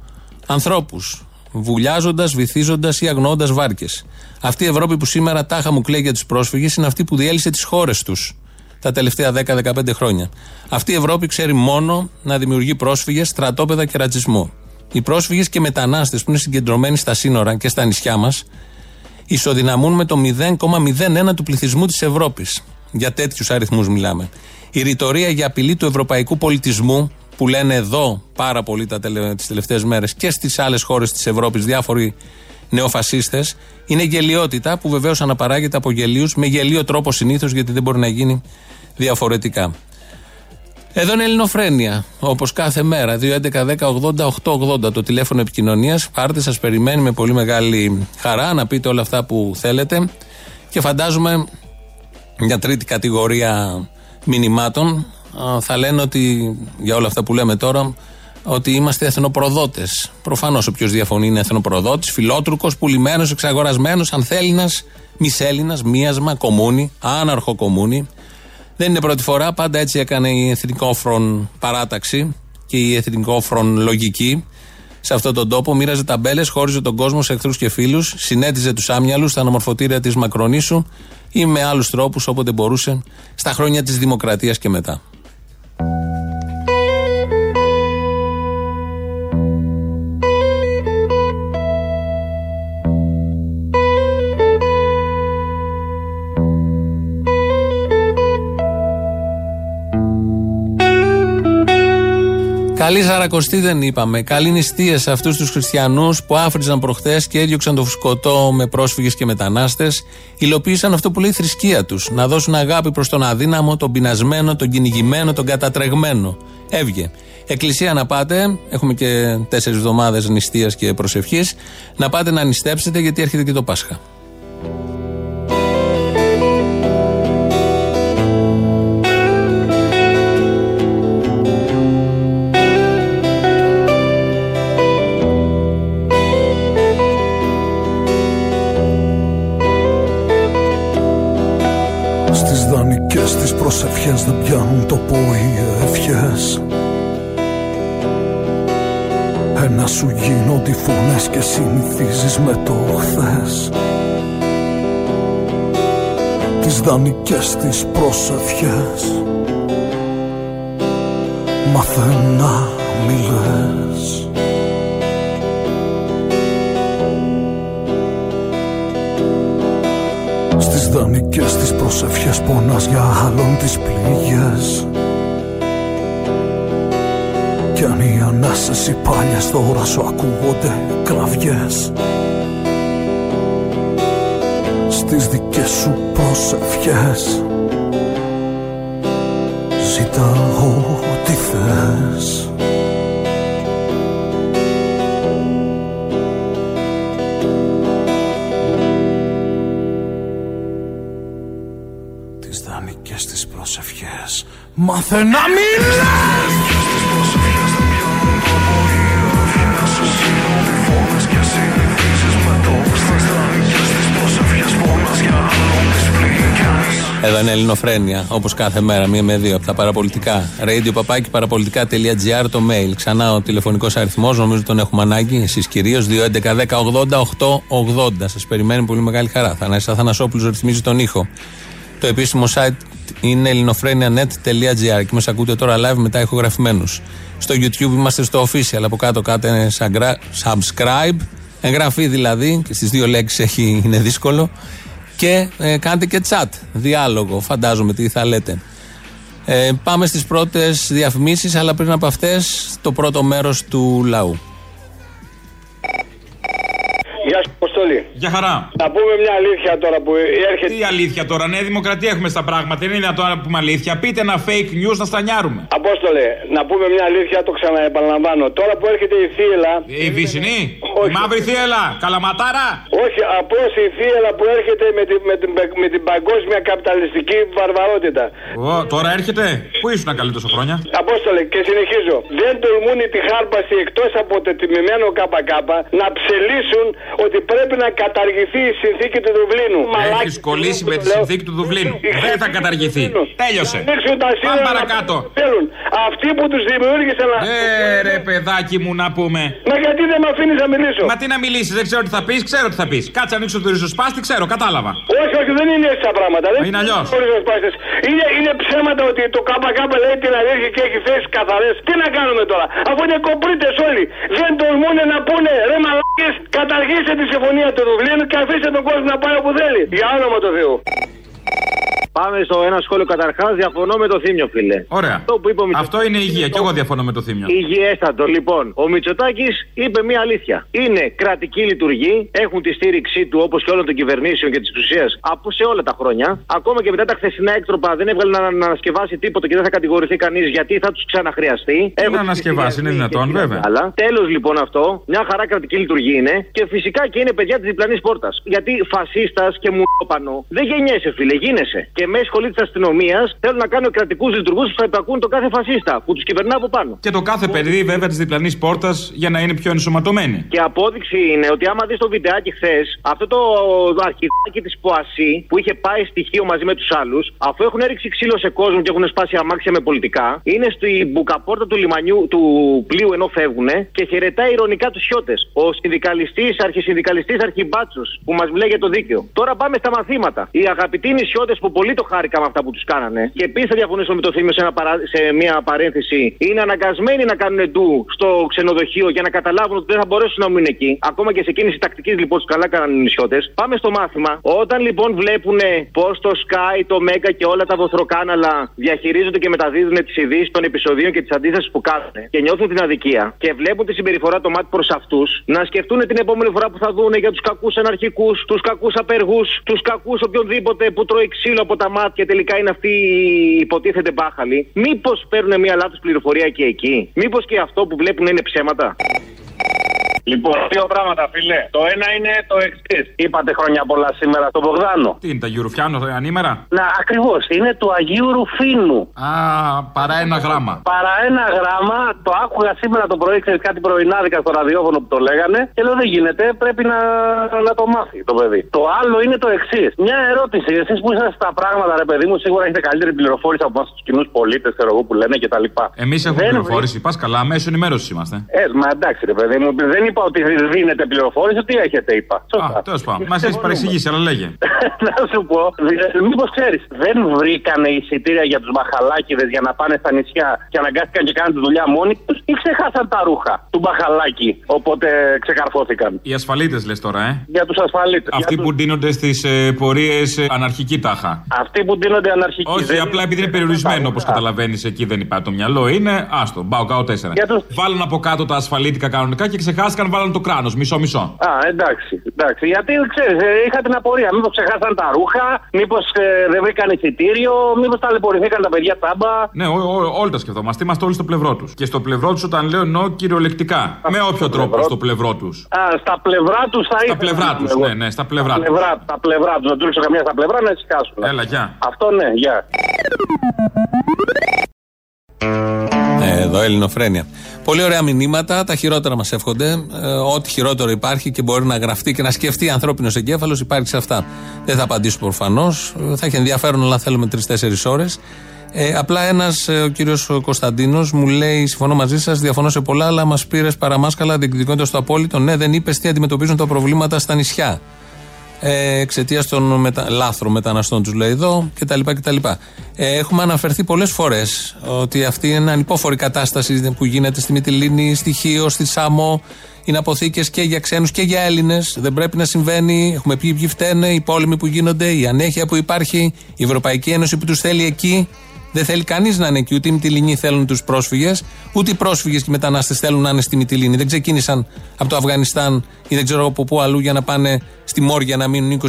ανθρώπους. Βουλιάζοντας, βυθίζοντας ή αγνοώντας βάρκες. Αυτή η Ευρώπη που σήμερα τάχα μου κλαίει για τους πρόσφυγες είναι αυτή που διέλυσε τις χώρες τους τα τελευταία 10-15 χρόνια. Αυτή η Ευρώπη ξέρει μόνο να δημιουργεί πρόσφυγες, στρατόπεδα και ρατσισμό. Οι πρόσφυγες και μετανάστες που είναι συγκεντρωμένοι στα σύνορα και στα νησιά μας ισοδυναμούν με το 0,01 του πληθυσμού της Ευρώπης. Για τέτοιους αριθμούς μιλάμε. Η ρητορία για απειλή του ευρωπαϊκού πολιτισμού που λένε εδώ πάρα πολύ τις τελευταίες μέρες και στις άλλες χώρες της Ευρώπης διάφοροι νεοφασίστες είναι γελιότητα που βεβαίως αναπαράγεται από γελίους με γελίο τρόπο συνήθως γιατί δεν μπορεί να γίνει διαφορετικά. Εδώ είναι Ελληνοφρένια, όπως κάθε μέρα. 2.11.10.80.880 το τηλέφωνο επικοινωνίας. Πάρτε, σας περιμένει με πολύ μεγάλη χαρά να πείτε όλα αυτά που θέλετε. Και φαντάζομαι μια τρίτη κατηγορία μηνυμάτων θα λένε ότι για όλα αυτά που λέμε τώρα ότι είμαστε εθνοπροδότες. Προφανώς όποιος διαφωνεί είναι εθνοπροδότης, φιλότρουκος, πουλημένος, εξαγορασμένος, ανθέλινα, μισέλινα, μίασμα, κομμούνι, άναρχο κομμούνι. Δεν είναι πρώτη φορά, πάντα έτσι έκανε η Εθνικόφρον παράταξη και η Εθνικόφρον λογική. Σε αυτόν τον τόπο μοίραζε ταμπέλες, χώριζε τον κόσμο σε εχθρούς και φίλους, συνέτιζε τους άμυαλους στα νομορφωτήρια της Μακρονήσου ή με άλλους τρόπους όποτε μπορούσε στα χρόνια της Δημοκρατίας και μετά. Καλή Σαρακοστή δεν είπαμε. Καλή νηστεία σε αυτούς τους χριστιανούς που άφριζαν προχθές και έδιωξαν το φουσκωτό με πρόσφυγες και μετανάστες. Υλοποίησαν αυτό που λέει η θρησκεία τους. Να δώσουν αγάπη προς τον αδύναμο, τον πεινασμένο, τον κυνηγημένο, τον κατατρεγμένο. Έβγε. Εκκλησία να πάτε, έχουμε και τέσσερις εβδομάδες νηστείας και προσευχής. Να πάτε να νηστέψετε γιατί έρχεται και το Πάσχα. Προσευχές δεν πιάνουν το οι ευχές. Ένα σου γίνονται φωνές και συνηθίζεις με το χθες. Τις δανεικές τις προσευχές. Μαθαίνα μιλές δανεικές τις προσευχές πονάς για άλλον τις πληγές. Κι αν οι ανάσες οι πάλιες τώρα σου ακούγονται κλαβιές Στις δικές σου προσευχές Ζητάω ό,τι θες Μάθε να μιλάς Εδώ είναι Ελληνοφρένια, όπως κάθε μέρα, μία με δύο από τα παραπολιτικά. Radio παπάκι παραπολιτικά.gr το mail. Ξανά ο τηλεφωνικός αριθμός, νομίζω τον έχουμε ανάγκη. Εσείς κυρίως 2.11.10.80.880. Σας περιμένει πολύ μεγάλη χαρά. Θα Αθανασόπουλος ρυθμίζει τον ήχο. Το επίσημο site είναι ελληνοφρένια.net.gr και μας ακούτε τώρα live μετά ηχογραφημένους. Στο YouTube είμαστε στο official. Από κάτω κάτω είναι subscribe. Εγγραφή δηλαδή, και στις δύο λέξεις είναι δύσκολο. Και ε, κάντε και chat, διάλογο. Φαντάζομαι τι θα λέτε. Ε, πάμε στις πρώτες διαφημίσεις, αλλά πριν από αυτές το πρώτο μέρος του λαού. Γεια σου, Αποστολή. Για χαρά. Να πούμε μια αλήθεια τώρα που έρχεται. Τι αλήθεια τώρα, Νέα Δημοκρατία έχουμε στα πράγματα. Δεν είναι δυνατόν να πούμε αλήθεια. Πείτε ένα fake news να στανιάρουμε. Απόστολε, να πούμε μια αλήθεια, το ξαναεπαναλαμβάνω. Τώρα που έρχεται η θύελα. Η βυσινή, η μαύρη θύελα, καλαματάρα; Όχι, απλώς η θύελα που έρχεται με την, με, την, με την παγκόσμια καπιταλιστική βαρβαρότητα. Ω, τώρα έρχεται; Πού ήσουν καλή τόσο χρόνια; Απόστολε, και συνεχίζω. Δεν τολμούν τη χάρπαση εκτός από το τιμημένο ΚΚ να ψελίσουν ότι πρέπει να καταργηθεί η συνθήκη του Δουβλίνου. Έχεις κολλήσει με τη συνθήκη του Δουβλίνου. Δεν θα καταργηθεί. Τέλειωσε. Πάμε παρακάτω. Αυτοί που τους δημιούργησαν. Ε, ρε παιδάκι μου να πούμε. Μα γιατί δεν με αφήνεις να μιλήσω; μιλήσω. Μα τι να μιλήσεις, δεν ξέρω τι θα πεις, ξέρω τι θα πεις. Κάτσε ανοίξω το ριζοσπάστη, ξέρω, κατάλαβα. Όχι, όχι, δεν είναι έτσι τα πράγματα. Δεν Είναι αλλιώς. ο ριζοσπάστης. Είναι, είναι ψέματα ότι το ΚΚ λέει την αλήθεια και έχει θέσει καθαρές. Τι να κάνουμε τώρα, αφού είναι κομπρίτε όλοι. Δεν τολμούν να πούνε ρε μαλάκε, καταργήστε τη συμφωνία του Δουβλίνου και αφήστε τον κόσμο να πάει όπου θέλει. Για όνομα του Θεού. Πάμε στο ένα σχόλιο καταρχάς. Διαφωνώ με το θύμιο, φίλε. Ωραία. Αυτό, που είπε ο Μητσοτάκης- Αυτό είναι υγεία και εγώ διαφωνώ με το θύμιο. Υγιέστατο, λοιπόν. Ο Μητσοτάκης είπε μία αλήθεια. Είναι κρατική λειτουργή, έχουν τη στήριξή του όπως και όλων των κυβερνήσεων και της εξουσία από σε όλα τα χρόνια. Ακόμα και μετά τα χθεσινά έκτροπα δεν έβγαλε να, να ανασκευάσει τίποτα και δεν θα κατηγορηθεί κανείς γιατί θα τους ξαναχρειαστεί. Τι να ανασκευάσει, είναι δυνατόν, βέβαια. Τέλος λοιπόν αυτό, μια χαρά κρατική λειτουργία είναι και φυσικά και είναι παιδιά της διπλανής πόρτας. Γιατί φασίστας και μουνόπανο δεν γεννιέσαι, φίλε, γίνεσαι. Και μέσα σχολή της αστυνομίας θέλουν να κάνουν κρατικούς λειτουργούς που θα υπακούν το κάθε φασίστα που τους κυβερνά από πάνω. Και το κάθε παιδί βέβαια της διπλανής πόρτας για να είναι πιο ενσωματωμένη. Και απόδειξη είναι ότι άμα δεις το βιντεάκι χθες, αυτό το αρχιδάκι της Ποασί που είχε πάει στοιχείο μαζί με τους άλλους, αφού έχουν έριξει ξύλο σε κόσμο και έχουν σπάσει αμάξια με πολιτικά, είναι στη μπουκαπόρτα του λιμανιού του πλοίου ενώ φεύγουν και χαιρετάει ηρωνικά τους χιώτες. Ο συνδικαλιστής, αρχισυνδικαλιστής Αρχιμπάτσος που μας μιλάει για το δίκαιο. Τώρα πάμε στα μαθήματα. Οι αγαπητοί νησιώτες που πολύ το χάρηκα με αυτά που τους κάνανε και επίσης θα διαφωνήσω με το θύμιο σε, ένα παρά- σε μια παρένθεση, είναι αναγκασμένοι να κάνουν ντου στο ξενοδοχείο για να καταλάβουν ότι δεν θα μπορέσουν να μείνουν εκεί. Ακόμα και σε κίνηση τακτικής λοιπόν τους καλά κάνανε οι νησιώτες. Πάμε στο μάθημα. Όταν λοιπόν βλέπουν πώς το Sky, το Mega και όλα τα βοθροκάναλα διαχειρίζονται και μεταδίδουν τις ειδήσεις των επεισοδίων και τις αντίσταση που κάνουν και νιώθουν την αδικία και βλέπουν τη συμπεριφορά το μάτι προς αυτούς, να σκεφτούν την επόμενη φορά που θα δουν για τους κακούς αναρχικούς, τους κακούς απεργούς, τους κακούς οποιονδήποτε που τρώει ξύλο από τα μάτια και τελικά είναι αυτοί οι υποτίθεται μπάχαλοι. Μήπως παίρνουν μια λάθος πληροφορία και εκεί; Μήπως και αυτό που βλέπουν είναι ψέματα; Λοιπόν, δύο πράγματα, φίλε. Το ένα είναι το εξής. Είπατε χρόνια πολλά σήμερα στον Μπογδάνο. Τι είναι, τα Γιουρουφιάνο ανήμερα; Να, ακριβώς. Είναι του Αγίου Ρουφίνου. Α, παρά ένα γράμμα. Παρά ένα γράμμα, το άκουγα σήμερα το πρωί, ξέρεις κάτι πρωινάδικα στο ραδιόφωνο που το λέγανε. Και λέω δεν γίνεται, πρέπει να, να το μάθει το παιδί. Το άλλο είναι το εξής. Μια ερώτηση. Εσείς που είσαστε στα πράγματα, ρε παιδί μου, σίγουρα έχετε καλύτερη πληροφόρηση από εμάς τους κοινούς πολίτες, ξέρω εγώ που λένε κτλ. Εμείς έχουμε Δεν πληροφόρηση. Πας καλά, μέσω ενημέρωσης είμαστε. Ε, μα εντάξει, ρε παιδί μου, δεν είπα ότι δίνετε πληροφόρηση, τι έχετε, είπα. Α, τέλος πάντων. Μας έχεις παρεξηγήσει, αλλά λέγε. να σου πω, μήπως ξέρεις, δεν βρήκανε εισιτήρια για τους μπαχαλάκιδε για να πάνε στα νησιά και αναγκάστηκαν και κάνουν τη δουλειά μόνοι τους ή ξεχάσαν τα ρούχα του μπαχαλάκι, οπότε ξεκαρφώθηκαν; Οι ασφαλίτες λες τώρα, ε. Για τους ασφαλίτες. Αυτοί που ντύνονται στις ε, πορείες αναρχική τάχα. Αυτοί που ντύνονται αναρχικοί. Όχι, δεν απλά επειδή είναι περιορισμένο όπως καταλαβαίνεις, εκεί δεν υπάρχει το μυαλό. Είναι άστο, μπάω κάω 4. Βάλαν από κάτω τα ασφαλίτικα κανονικά και ξεχάστηκαν, βάλαν το κράνος, μισό-μισό. Α, εντάξει, εντάξει. Γιατί ξέρεις, είχα την απορία. Μήπως ξεχάσαν τα ρούχα, μήπως δεν βρήκαν εισιτήριο, μήπως ταλαιπωρηθήκαν τα παιδιά τάμπα. Ναι, ό- ό- όλοι τα σκεφτόμαστε. Είμαστε όλοι στο πλευρό τους. Και στο πλευρό τους, όταν λέω εννοώ κυριολεκτικά. Με όποιο τρόπο στο πλευρό τους. Α, στα πλευρά τους θα Στα ήθελα. πλευρά να του, πούμε ναι, εγώ. ναι, στα πλευρά Στα τους. πλευρά, στα πλευρά τους. Να τους ρίξω καμιά στα πλευρά να ησυχάσουν. Έλα, γεια. Αυτό ναι, γεια. Ε, Εδώ ελληνοφρένεια. Πολύ ωραία μηνύματα, τα χειρότερα μας εύχονται. Ε, ό,τι χειρότερο υπάρχει και μπορεί να γραφτεί και να σκεφτεί ανθρώπινος εγκέφαλος υπάρχει σε αυτά. Δεν θα απαντήσω προφανώς. Θα έχει ενδιαφέρον, αλλά θέλουμε τρει-τέσσερι ώρες. Ε, απλά ένας, ο κύριος Κωνσταντίνος, μου λέει: Συμφωνώ μαζί σας, διαφωνώ σε πολλά, αλλά μας πήρες παραμάσκαλα διεκδικώντας το απόλυτο. Ναι, δεν είπες τι αντιμετωπίζουν τα προβλήματα στα νησιά ε, εξαιτίας των μετα... λάθρων μεταναστών, τους λέει εδώ κτλ. κτλ. Ε, έχουμε αναφερθεί πολλές φορές ότι αυτή είναι ανυπόφορη κατάσταση που γίνεται στη Μυτιλίνη, στη Χίο, στη Σάμο. Είναι αποθήκες και για ξένους και για Έλληνες. Δεν πρέπει να συμβαίνει. Έχουμε πει ποιοι φταίνε, οι πόλεμοι που γίνονται, η ανέχεια που υπάρχει, η Ευρωπαϊκή Ένωση που τους θέλει εκεί. Δεν θέλει κανείς να είναι εκεί. Ούτε οι Μυτιλινοί θέλουν τους πρόσφυγες, ούτε οι πρόσφυγες και οι μετανάστες θέλουν να είναι στη Μυτιλίνη. Δεν ξεκίνησαν από το Αφγανιστάν ή δεν ξέρω από πού αλλού για να πάνε στη Μόρια να μείνουν 20.000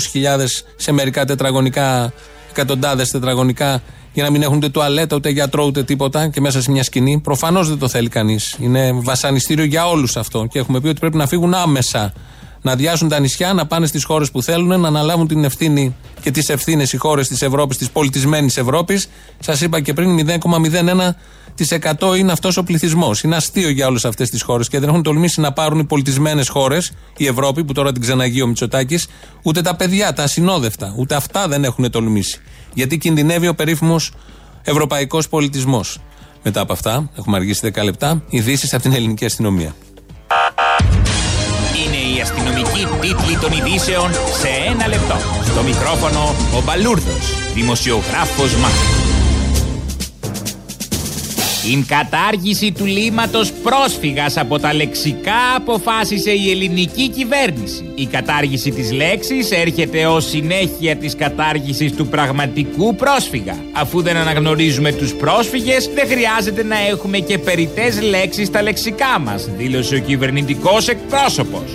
σε μερικά τετραγωνικά, εκατοντάδες τετραγωνικά, για να μην έχουν ούτε τουαλέτα, ούτε γιατρό, ούτε τίποτα και μέσα σε μια σκηνή. Προφανώς δεν το θέλει κανείς. Είναι βασανιστήριο για όλους αυτό. Και έχουμε πει ότι πρέπει να φύγουν άμεσα. Να αδειάσουν τα νησιά, να πάνε στις χώρες που θέλουν, να αναλάβουν την ευθύνη και τις ευθύνες οι χώρες της Ευρώπης, της πολιτισμένης Ευρώπης. Σας είπα και πριν, 0,01% είναι αυτός ο πληθυσμός. Είναι αστείο για όλες αυτές τις χώρες και δεν έχουν τολμήσει να πάρουν οι πολιτισμένες χώρες, η Ευρώπη που τώρα την ξαναγεί ο Μητσοτάκης, ούτε τα παιδιά, τα ασυνόδευτα. Ούτε αυτά δεν έχουν τολμήσει. Γιατί κινδυνεύει ο περίφημος ευρωπαϊκός πολιτισμός. Μετά από αυτά, έχουμε αργήσει 10 λεπτά, ειδήσεις από την ελληνική αστυνομία. Είναι των ειδήσεων σε ένα λεπτό. Στο μικρόφωνο ο Μπαλούρδος, δημοσιογράφος Μάρκο. Την κατάργηση του λύματος πρόσφυγας από τα λεξικά αποφάσισε η ελληνική κυβέρνηση. Η κατάργηση της λέξης έρχεται ως συνέχεια της κατάργησης του πραγματικού πρόσφυγα. Αφού δεν αναγνωρίζουμε τους πρόσφυγες, δεν χρειάζεται να έχουμε και περιττές λέξεις στα λεξικά μας, δήλωσε ο κυβερνητικός εκπρόσωπος.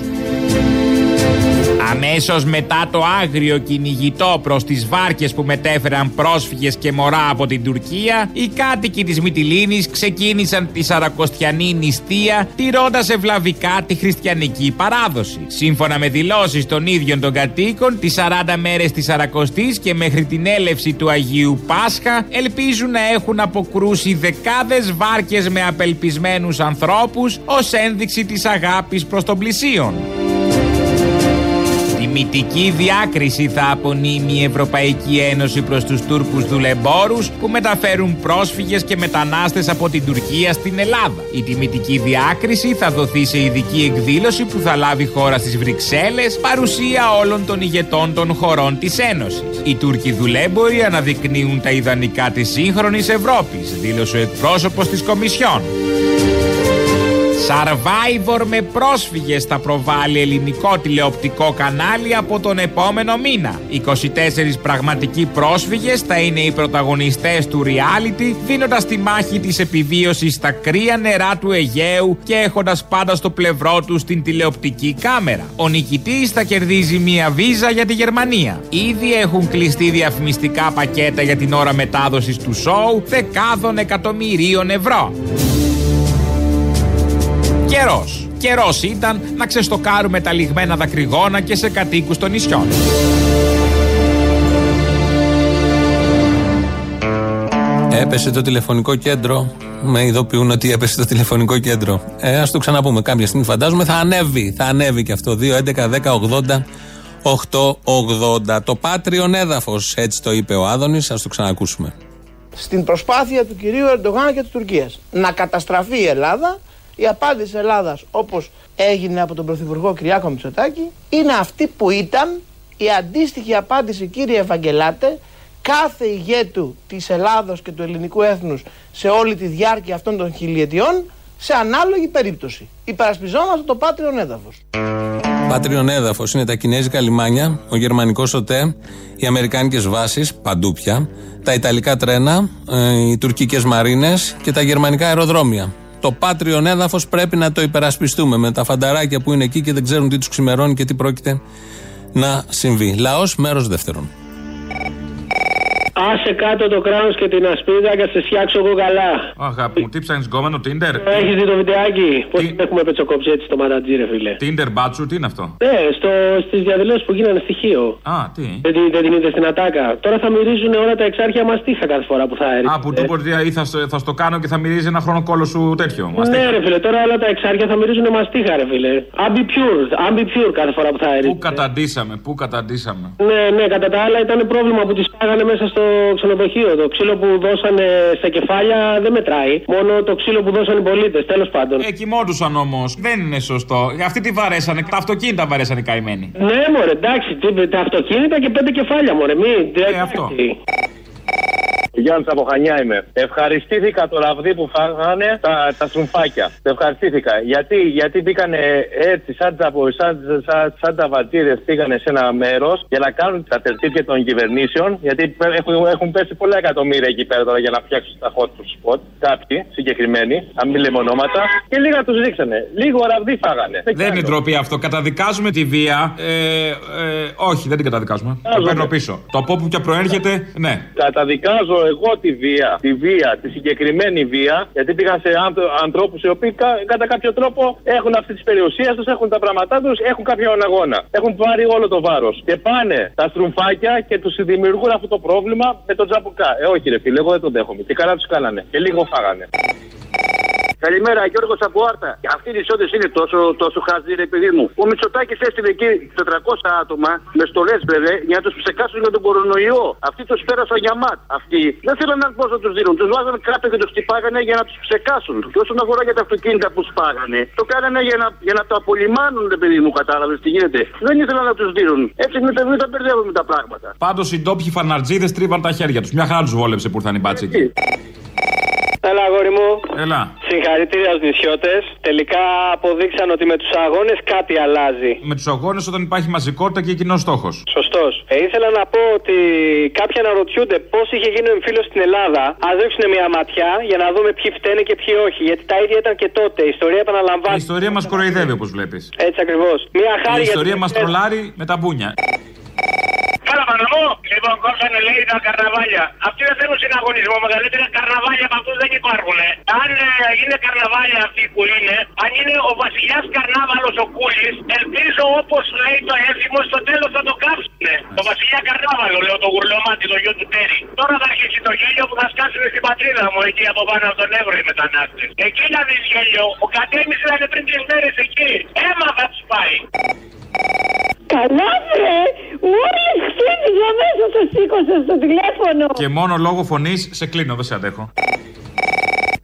Αμέσως μετά το άγριο κυνηγητό προς τις βάρκες που μετέφεραν πρόσφυγες και μωρά από την Τουρκία, οι κάτοικοι της Μυτιλίνης ξεκίνησαν τη Σαρακοστιανή νηστεία, τηρώντας ευλαβικά τη χριστιανική παράδοση. Σύμφωνα με δηλώσεις των ίδιων των κατοίκων, τις 40 μέρες της Σαρακοστής και μέχρι την έλευση του Αγίου Πάσχα, ελπίζουν να έχουν αποκρούσει δεκάδες βάρκες με απελπισμένους ανθρώπους ως ένδειξη της αγάπης προς τον πλησίον. Τιμητική διάκριση θα απονείμει η Ευρωπαϊκή Ένωση προς τους Τούρκους δουλεμπόρους που μεταφέρουν πρόσφυγες και μετανάστες από την Τουρκία στην Ελλάδα. Η τιμητική διάκριση θα δοθεί σε ειδική εκδήλωση που θα λάβει χώρα στις Βρυξέλλες παρουσία όλων των ηγετών των χωρών της Ένωσης. Οι Τούρκοι δουλέμποροι αναδεικνύουν τα ιδανικά της σύγχρονης Ευρώπης, δήλωσε ο εκπρόσωπος της Κομισιόν. Survivor με πρόσφυγες θα προβάλλει ελληνικό τηλεοπτικό κανάλι από τον επόμενο μήνα. 24 πραγματικοί πρόσφυγες θα είναι οι πρωταγωνιστές του reality δίνοντας τη μάχη της επιβίωσης στα κρύα νερά του Αιγαίου και έχοντας πάντα στο πλευρό τους την τηλεοπτική κάμερα. Ο νικητής θα κερδίζει μία βίζα για τη Γερμανία. Ήδη έχουν κλειστεί διαφημιστικά πακέτα για την ώρα μετάδοσης του σοου δεκάδων εκατομμυρίων ευρώ. Καιρός. Καιρός ήταν να ξεστοκάρουμε τα λιγμένα δακρυγόνα και σε κατοίκους των νησιών. Έπεσε το τηλεφωνικό κέντρο. Με ειδοποιούν ότι έπεσε το τηλεφωνικό κέντρο. Ε, ας το ξαναπούμε κάποια στιγμή. Φαντάζομαι θα ανέβει. Θα ανέβει και αυτό. 2, 11, 10, 80, 8, 80. Το πάτριον έδαφος. Έτσι το είπε ο Άδωνης. Α το ξανακούσουμε. Στην προσπάθεια του κυρίου Ερντογάν και της Τουρκίας να καταστραφεί η Ελλάδα η απάντηση της Ελλάδας όπως έγινε από τον Πρωθυπουργό Κυριάκο Μητσοτάκη είναι αυτή που ήταν η αντίστοιχη απάντηση κύριε Ευαγγελάτε κάθε ηγέτου της Ελλάδος και του ελληνικού έθνους σε όλη τη διάρκεια αυτών των χιλιετιών σε ανάλογη περίπτωση. Υπερασπιζόμαστε το πάτριον έδαφος. Πάτριον έδαφος είναι τα κινέζικα λιμάνια, ο γερμανικός ΟΤΕ, οι αμερικάνικες βάσεις, παντού πια, τα ιταλικά τρένα, ε, οι τουρκικές μαρίνες και τα γερμανικά αεροδρόμια το πάτριον έδαφος πρέπει να το υπερασπιστούμε με τα φανταράκια που είναι εκεί και δεν ξέρουν τι τους ξημερώνει και τι πρόκειται να συμβεί. Λαός, μέρος δεύτερον. Άσε κάτω το κράνο και την ασπίδα και σε φτιάξω εγώ καλά. Αγάπη μου, τι ψάχνεις γκόμενο, Tinder; Έχεις δει το βιντεάκι; Πώς έχουμε πετσοκόψει έτσι το ματατζή, ρε φίλε; Tinder μπάτσου, τι είναι αυτό; Ναι, στις διαδηλώσεις που γίνανε στοιχείο. Α, τι; Δεν, δεν την είδες στην ατάκα. Τώρα θα μυρίζουν όλα τα εξάρχεια μαστίχα κάθε φορά που θα έρθει. Α, που του μπορείς ή θα, θα στο κάνω και θα μυρίζει ένα χρόνο κόλο σου τέτοιο. Μαστίχα. Ναι, ρε φίλε, τώρα όλα τα εξάρχεια θα μυρίζουν μαστίχα, ρε φίλε. Ambi pure, ambi pure κάθε φορά που θα έρθει. Πού καταντήσαμε, πού καταντήσαμε. Ναι, ναι, κατά τα άλλα ήταν πρόβλημα που τι πάγανε μέσα στο ξενοδοχείο. Το ξύλο που δώσανε στα κεφάλια δεν μετράει. Μόνο το ξύλο που δώσανε οι πολίτες, τέλος πάντων. Ε, κοιμόντουσαν όμως. Δεν είναι σωστό. Αυτή τη βαρέσανε; Τα αυτοκίνητα βαρέσανε οι καημένοι. Ναι, μωρέ, εντάξει. Τα αυτοκίνητα και πέντε κεφάλια, μωρέ. Μην. Ε, αυτό. Γιάννης από Χανιά είμαι. Ευχαριστήθηκα το ραβδί που φάγανε τα, τα στρουμφάκια. Ευχαριστήθηκα. Γιατί, γιατί μπήκανε έτσι, σαν, τα, σαν, σαν, σαν τα βατήρε, πήγανε σε ένα μέρος για να κάνουν τα τερτύπια των κυβερνήσεων. Γιατί έχουν, έχουν πέσει πολλά εκατομμύρια εκεί πέρα τώρα για να φτιάξουν τα hot spot. Κάποιοι συγκεκριμένοι, αν μην λέμε ονόματα. Και λίγα τους ρίξανε. Λίγο ραβδί φάγανε. Δεν είναι ντροπή αυτό. Καταδικάζουμε τη βία. Ε, ε, όχι, δεν την καταδικάζουμε. Το παίρνω πίσω. Το από όπου και προέρχεται, ναι. Καταδικάζω εγώ τη βία, τη βία, τη συγκεκριμένη βία, γιατί πήγαν σε ανθρώπους οι οποίοι κα, κατά κάποιο τρόπο έχουν αυτή τη περιουσία τους, έχουν τα πράγματά τους, έχουν κάποιον αγώνα. Έχουν πάρει όλο το βάρος. Και πάνε τα στρουμφάκια και τους δημιουργούν αυτό το πρόβλημα με τον τζαμπουκά. Ε, όχι, ρε φίλε, εγώ δεν τον δέχομαι. Και καλά τους κάνανε. Και λίγο φάγανε. Καλημέρα, Γιώργος από Άρτα. Αυτή η ισότητα είναι τόσο, τόσο χαζή, ρε παιδί μου. Ο Μητσοτάκης έστειλε εκεί 400 άτομα με στολές, βέβαια, για να τους ψεκάσουν για τον κορονοϊό. Αυτοί τους πέρασαν για ματ. Αυτοί δεν θέλουν να πώς να τους δίνουν. Τους βάζανε κάτω και τους χτυπάγανε για να τους ψεκάσουν. Και όσον αφορά για τα αυτοκίνητα που σπάγανε, το κάνανε για να, για να το απολυμάνουν, ρε παιδί μου, κατάλαβες τι γίνεται. Δεν ήθελαν να τους δίνουν. Έτσι με τα, με τα μπερδεύουμε τα πράγματα. Πάντως οι ντόπιοι φαναρτζίδες τρίβαν τα χέρια τους. Μια χαρά τους βόλεψε που ήρθαν οι μπάτσι εκεί. Έλα, αγόρι μου. Έλα. Συγχαρητήρια στους νησιώτες. Τελικά αποδείξαν ότι με τους αγώνες κάτι αλλάζει. Με τους αγώνες όταν υπάρχει μαζικότητα και κοινός στόχος. Σωστός. Ε, ήθελα να πω ότι κάποιοι αναρωτιούνται πώς είχε γίνει ο εμφύλιος στην Ελλάδα. Α ρίξουν μια ματιά για να δούμε ποιοι φταίνε και ποιοι όχι. Γιατί τα ίδια ήταν και τότε. Η ιστορία επαναλαμβάνει. Η ιστορία μας κοροϊδεύει όπως βλέπεις. Έτσι ακριβώς. Μια χάρη Η ιστορία μας τρολάρει με τα μπούνια. Καλά, Παναμό. Λοιπόν, κόψανε λέει τα καρναβάλια. Αυτοί δεν θέλουν συναγωνισμό. Μεγαλύτερα καρναβάλια από αυτούς δεν υπάρχουν. Αν ε, είναι καρναβάλια αυτοί που είναι, αν είναι ο βασιλιάς καρνάβαλος ο Κούλης, ελπίζω όπως λέει το έθιμο στο τέλος θα το κάψουνε. Το βασιλιά καρνάβαλο, λέω το γουρλωμάτι, το γιο του Τέρι. Τώρα θα αρχίσει το γέλιο που θα σκάσουν στην πατρίδα μου εκεί από πάνω από τον Εύρο οι μετανάστες. Εκεί να δει γέλιο. Ο κατέμι ήταν πριν τρει μέρες εκεί. Έμα θα τους πάει. Καλά, βρε! Μόλις ξύπνησα μέσα στο σήκωσα στο τηλέφωνο. Και μόνο λόγω φωνής σε κλείνω, δεν σε αντέχω.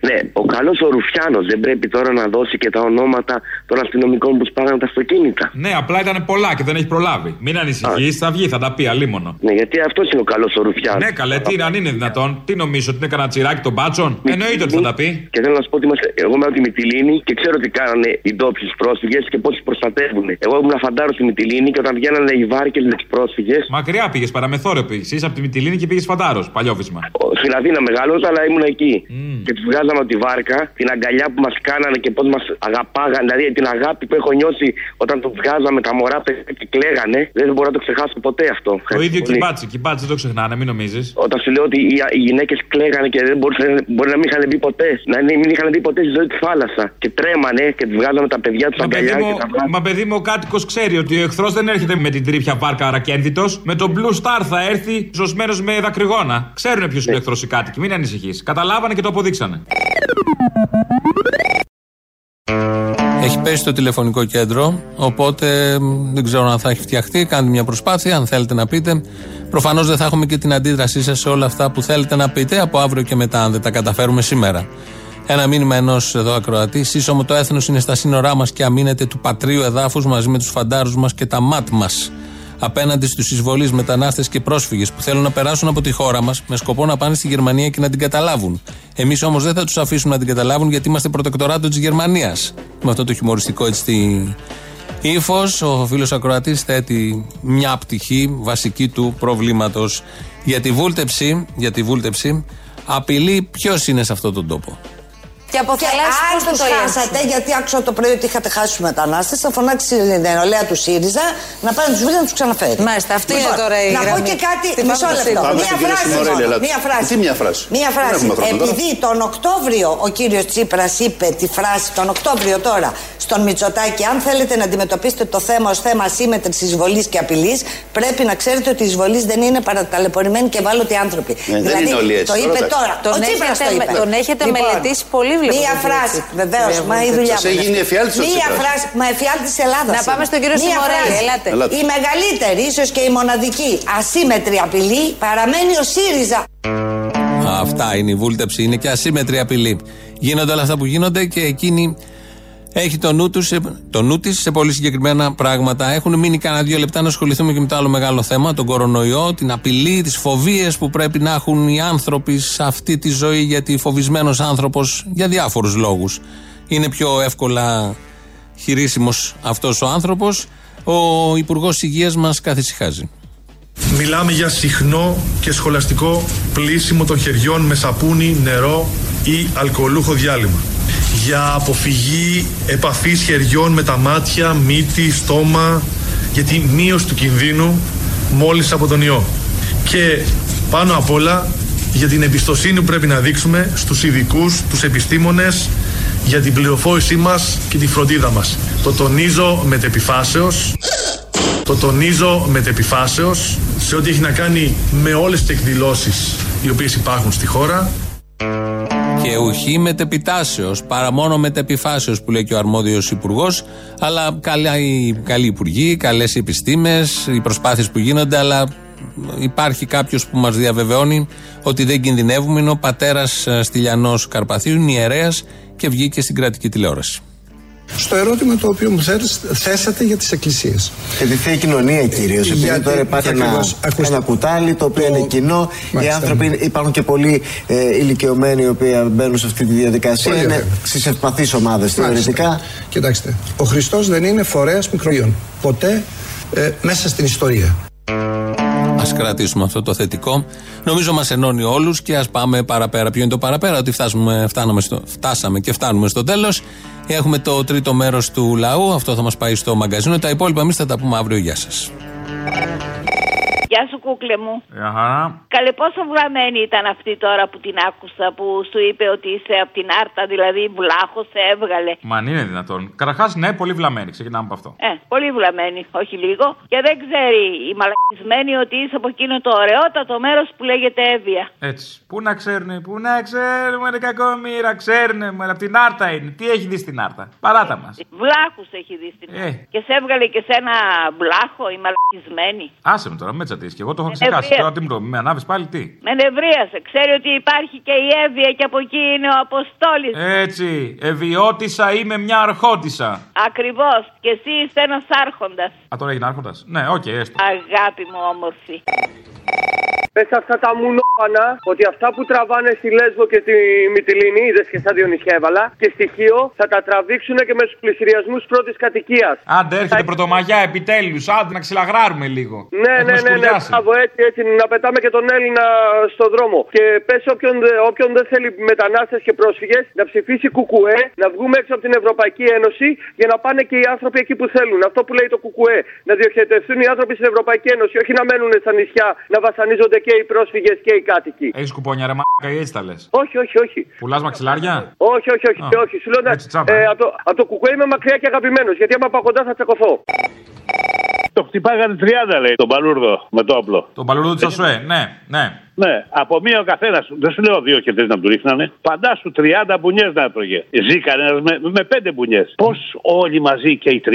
Ναι, ο καλός ο Ρουφιάνος δεν πρέπει τώρα να δώσει και τα ονόματα των αστυνομικών που σπάγανε τα αυτοκίνητα. Ναι, απλά ήταν πολλά και δεν έχει προλάβει. Μην ανησυχείς, θα βγει, θα τα πει αλίμονο. Ναι, γιατί αυτός είναι ο καλός ο Ρουφιάνος. Ναι, καλέ, τι είναι, αν είναι δυνατόν. Τι νομίζω ότι είναι κανένα τσιράκι των μπάτσων. Εννοείται ότι θα τα πει. Και θέλω να σου πω ότι είμαστε, εγώ είμαι από τη Μυτιλίνη και ξέρω τι κάνανε οι ντόπιους πρόσφυγες και πώ του προστατεύουν. Εγώ ήμουν φαντάρο στη Μυτιλίνη και όταν βγαίνανε οι βάρκες με του πρόσφυγε. Μακριά πήγες, παραμεθόρε πήγε. Είσαι από τη Μυτιλίνη και πήγες φαντάρος. Παλιόφισμα. Στην Αθήνα μεγάλωσα, αλλά ήμουν εκεί. Και τους βγάζαμε από τη βάρκα, την αγκαλιά που μας κάνανε και πώς μας αγαπάγανε. Δηλαδή την αγάπη που έχω νιώσει όταν του βγάζαμε τα μωρά παιδιά και κλαίγανε. Δεν μπορώ να το ξεχάσω ποτέ αυτό. Το Ευχαριστώ ίδιο πολύ. κυμπάτσι, κυμπάτσι δεν το ξεχνάνε, μην νομίζεις. Όταν σου λέω ότι οι, οι γυναίκες κλαίγανε και δεν μπορούσαν, μπορεί να μην είχαν μπει ποτέ. Να μην μην είχαν μπει ποτέ στη ζωή της θάλασσα. Και τρέμανε και τους βγάζαμε τα παιδιά τους Μα παιδί, αγκαλιά μου, και τα βγάζαμε. μα παιδί μου, ο κάτοικος ξέρει ότι ο εχθρός δεν έρχεται με την τρίπια βάρκα αρακένδυτος. Με τον Blue Star θα έρθει ζωσμένος με δακρυγόνα. Ξέρουν ποιος είναι ο εχθρός οι κάτοικοι, μην ανησυχείς. Καταλάβανε και το αποδείξανε. Έχει πέσει το τηλεφωνικό κέντρο, οπότε μ, δεν ξέρω αν θα έχει φτιαχτεί. Κάντε μια προσπάθεια, αν θέλετε να πείτε. Προφανώς δεν θα έχουμε και την αντίδρασή σας σε όλα αυτά που θέλετε να πείτε από αύριο και μετά, αν δεν τα καταφέρουμε σήμερα. Ένα μήνυμα ενός εδώ ακροατή. Σύσσωμο το έθνος είναι στα σύνορά μας και αμήνεται του πατρίου εδάφους μαζί με τους φαντάρους μας και τα μάτ μας. Απέναντι στους εισβολείς μετανάστες και πρόσφυγες που θέλουν να περάσουν από τη χώρα μας με σκοπό να πάνε στη Γερμανία και να την καταλάβουν. Εμείς όμως δεν θα τους αφήσουμε να την καταλάβουν γιατί είμαστε προτεκτοράτο της Γερμανίας. Με αυτό το χιουμοριστικό έτσι ύφος, ο φίλος Ακροατής θέτει μια πτυχή βασική του προβλήματος. Για τη βούλτεψη, για τη βούλτεψη απειλεί ποιος είναι σε αυτόν τον τόπο. Και από Και θαλάσσι αν πώς θα τους το χάσατε, γιατί άκουσα το πρωί ότι είχατε χάσει τους μετανάστες, θα φωνάξει την νεολαία του ΣΥΡΙΖΑ να πάει να τους βρει να τους ξαναφέρει. Μάλιστα, αυτή είναι Λοιπόν, τώρα η Να πω γραμμή. και κάτι. Τι Μισό πάμε λεπτό. στο Πάμε Μία στην κυρία φράση. Σιμωρέλη, μόνο. ελάτε. Μία φράση. Τι μία φράση; Μία Δεν φράση. έχουμε χρόνο τώρα. Επειδή τον Οκτώβριο ο κύριος Τσίπρας είπε τη φράση, τον Οκτώβριο τώρα, στον Μητσοτάκη, αν θέλετε να αντιμετωπίσετε το θέμα ως θέμα ασύμετρη εισβολής και απειλής, πρέπει να ξέρετε ότι η εισβολής δεν είναι παραταλαιπωρημένοι και ευάλωτοι άνθρωποι. Ναι, δεν είναι όλοι έτσι. το είπε Τώρα, τώρα. Τον ο Τσίπρας έχετε- το είπε. τον έχετε μελετήσει πολύ, βλέπω, Μία τον φράση. Τσίπρα. Βεβαίως, Κύριε μα η Βουλευτή. δουλειά Σας μου. έχει γίνει εφιάλτης ο Μία Τσίπρας. φράση. Μα εφιάλτη της Ελλάδας. Να πάμε στον κύριο Σιμωρέλη, ελάτε. Ελάτε. Η μεγαλύτερη, ίσως και η μοναδική ασύμετρη απειλή παραμένει ο ΣΥΡΙΖΑ. Αυτά είναι η βούλτεψη, είναι και ασύμετρη απειλή. Γίνονται όλα αυτά που γίνονται και εκείνη έχει το νου, τους, σε- το νου της σε πολύ συγκεκριμένα πράγματα. Έχουν μείνει κανένα δύο λεπτά να ασχοληθούμε και με το άλλο μεγάλο θέμα, τον κορονοϊό, την απειλή, τις φοβίες που πρέπει να έχουν οι άνθρωποι σε αυτή τη ζωή, γιατί φοβισμένος άνθρωπος για διάφορους λόγους είναι πιο εύκολα χειρίσιμος αυτός ο άνθρωπος. Ο Υπουργός Υγείας μας καθησυχάζει. Μιλάμε για συχνό και σχολαστικό πλήσιμο των χεριών με σαπούνι, νερό ή αλκοολούχο διάλειμμα. Για αποφυγή επαφής χεριών με τα μάτια, μύτη, στόμα, για τη μείωση του κινδύνου μόλις από τον ιό. Και πάνω απ' όλα για την εμπιστοσύνη που πρέπει να δείξουμε στους ειδικούς, τους επιστήμονες, για την πληροφόρησή μας και τη φροντίδα μας. Το τονίζω με τεπιφάσεως το τονίζω με τεπιφάσεως σε ό,τι έχει να κάνει με όλες τις εκδηλώσεις οι οποίες υπάρχουν στη χώρα. Και ουχή μετεπιτάσεω, παρά μόνο μετεπιφάσεω που λέει και ο αρμόδιος υπουργός. Αλλά καλοί, καλοί υπουργοί, καλές οι επιστήμες, οι προσπάθειες που γίνονται, αλλά υπάρχει κάποιος που μας διαβεβαιώνει ότι δεν κινδυνεύουμε. Είναι ο πατέρας Στυλιανός Καρπαθίου, είναι ιερέας και βγήκε στην κρατική τηλεόραση. Στο ερώτημα το οποίο μου θέσατε- θέσατε για τις εκκλησίες. Και τη θεία κοινωνία κυρίως. Επειδή Γιατί- τώρα υπάρχει ένα, ακριβώς, ακούστε. ένα κουτάλι το οποίο είναι κοινό. Οι Μάλιστα. άνθρωποι είναι- υπάρχουν και πολλοί ε, ηλικιωμένοι οι οποίοι μπαίνουν σε αυτή τη διαδικασία. Πολύ είναι ωραία. στις ευπαθείς ομάδες θεωρητικά. Μάλιστα. Κοιτάξτε, ο Χριστός δεν είναι φορέας μικροβίων. Ποτέ ε, μέσα στην ιστορία. Α κρατήσουμε αυτό το θετικό. Νομίζω μας ενώνει όλους και ας πάμε παραπέρα. Ποιο είναι το παραπέρα, ότι φτάσουμε, φτάνουμε στο, φτάσαμε και φτάνουμε στο τέλος. Έχουμε το τρίτο μέρος του λαού. Αυτό θα μας πάει στο μαγκαζίνο. Τα υπόλοιπα εμείς θα τα πούμε αύριο. Γεια σας. Γεια σου, κούκλε μου. Καλέ, πόσο βλαμμένη ήταν αυτή τώρα που την άκουσα, που σου είπε ότι είσαι από την Άρτα, δηλαδή βλάχος σε έβγαλε. Μα αν είναι δυνατόν. Καταρχάς, ναι, πολύ βλαμμένη. Ξεκινάμε από αυτό. Ε, πολύ βλαμμένη, όχι λίγο. Και δεν ξέρει η μαλακισμένη ότι είσαι από εκείνο το ωραιότατο μέρος που λέγεται Εύβοια. Έτσι. Πού να ξέρουν, πού να ξέρουν, ρε κακόμοιρα, ξέρουν, μα από την Άρτα είναι. Τι έχει δει στην Άρτα; Παράτα μας. Βλάχους έχει δει στην Ε. Και σε έβγαλε και σε ένα βλάχο η μαλακισμένη. Άσε με τώρα, με τσατήσει και εγώ το έχω Ε, ξεχάσει. ευρεία. Τώρα τι μου το με ανάβεις πάλι τι; Με νευρίασε. Ξέρει ότι υπάρχει και η Εύβοια και από εκεί είναι ο Αποστόλης. Έτσι. Ευιώτησα είμαι μια αρχόντισα. Ακριβώς. Και εσύ είσαι ένας άρχοντας. Α, τώρα έγινε άρχοντας. Ναι, οκ, έστω. Αγάπη μου όμορφη. Πες αυτά τα μουνόπανα ότι αυτά που τραβάνε στη Λέσβο και στη Μυτιλίνη, είδες και στα Διονυσιά έβαλα, και στοιχείο θα τα τραβήξουν και με τους πλησιριασμούς πρώτης κατοικίας. Άντε, έρχεται πρωτομαγιά επιτέλους. Άντε να ξυλαγράρουμε λίγο. Ναι, Έχουμε ναι, ναι, ναι, σκουριάσει. μπράβο, έτσι, έτσι, να πετάμε και τον Έλληνα στον δρόμο. Και πες όποιον, δε- όποιον δεν θέλει μετανάστες και πρόσφυγες να ψηφίσει κουκουέ, να βγούμε έξω από την Ευρωπαϊκή Ένωση για να πάνε και οι άνθρωποι εκεί που θέλουν. Αυτό που λέει το κουκουέ. Να διοχετευτούν οι άνθρωποι στην Ευρωπαϊκή Ένωση, όχι να μένουν στα νησιά, να βασανίζονται και οι πρόσφυγες και οι κάτοικοι. Έχεις κουπόνια ρε μαλάκα ή έτσι τα λες; Όχι, όχι, όχι. Πουλάς μαξιλάρια; Όχι, όχι, όχι, Α, όχι. Σου λέω να- έτσι, τσάμπα, ε, ε. από, το, από το κουκουέ είμαι μακριά και αγαπημένος. Γιατί άμα πάω κοντά θα τσακωθώ. Το χτυπάγανε 30 λέει τον Παλούρδο με το όπλο. Τον παλουρού τη ΑΣΟΕ, ναι, ναι. Ναι, από μία ο καθένας. Δεν σου λέω δύο και τρεις να του ρίχνανε. Φαντάσου 30 μπουνιές να έτρωγε. Ζει κανένας με, με πέντε μπουνιές. Πώς όλοι μαζί και οι 30.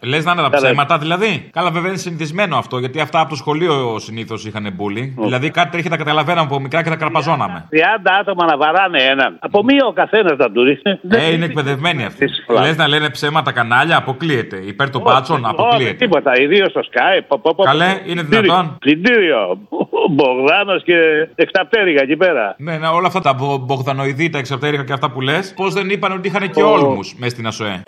Λες να είναι τα Καλά. ψέματα δηλαδή; Καλά, βέβαια είναι συνηθισμένο αυτό γιατί αυτά από το σχολείο συνήθως είχαν μπουλι. Δηλαδή κάτι τέτοια τα καταλαβαίναμε από μικρά και τα καρπαζώναμε. 30 άτομα να βαράνε έναν. Από μία ο καθένας να του ρίχνει. Ε, είναι εκπαιδευμένοι αυτοί. Λες να λένε ψέματα κανάλια, αποκλείεται. Υπέρ των μπάτσων, Όχι, αποκλείεται. τίποτα. Ιδίως στο Skype. Πο, πο, πο, Καλέ, πο. είναι Πλυντήριο. δυνατόν; Πλυντήριο. Μπογδάνος και εξαπτέρυγα εκεί πέρα. Ναι, ναι, όλα αυτά τα μπο- μπογδανοειδή, τα εξαπτέριχα και αυτά που λες, πώς δεν είπαν ότι είχαν και Ο- όλμους μέσα στην ΑΣΟΕ;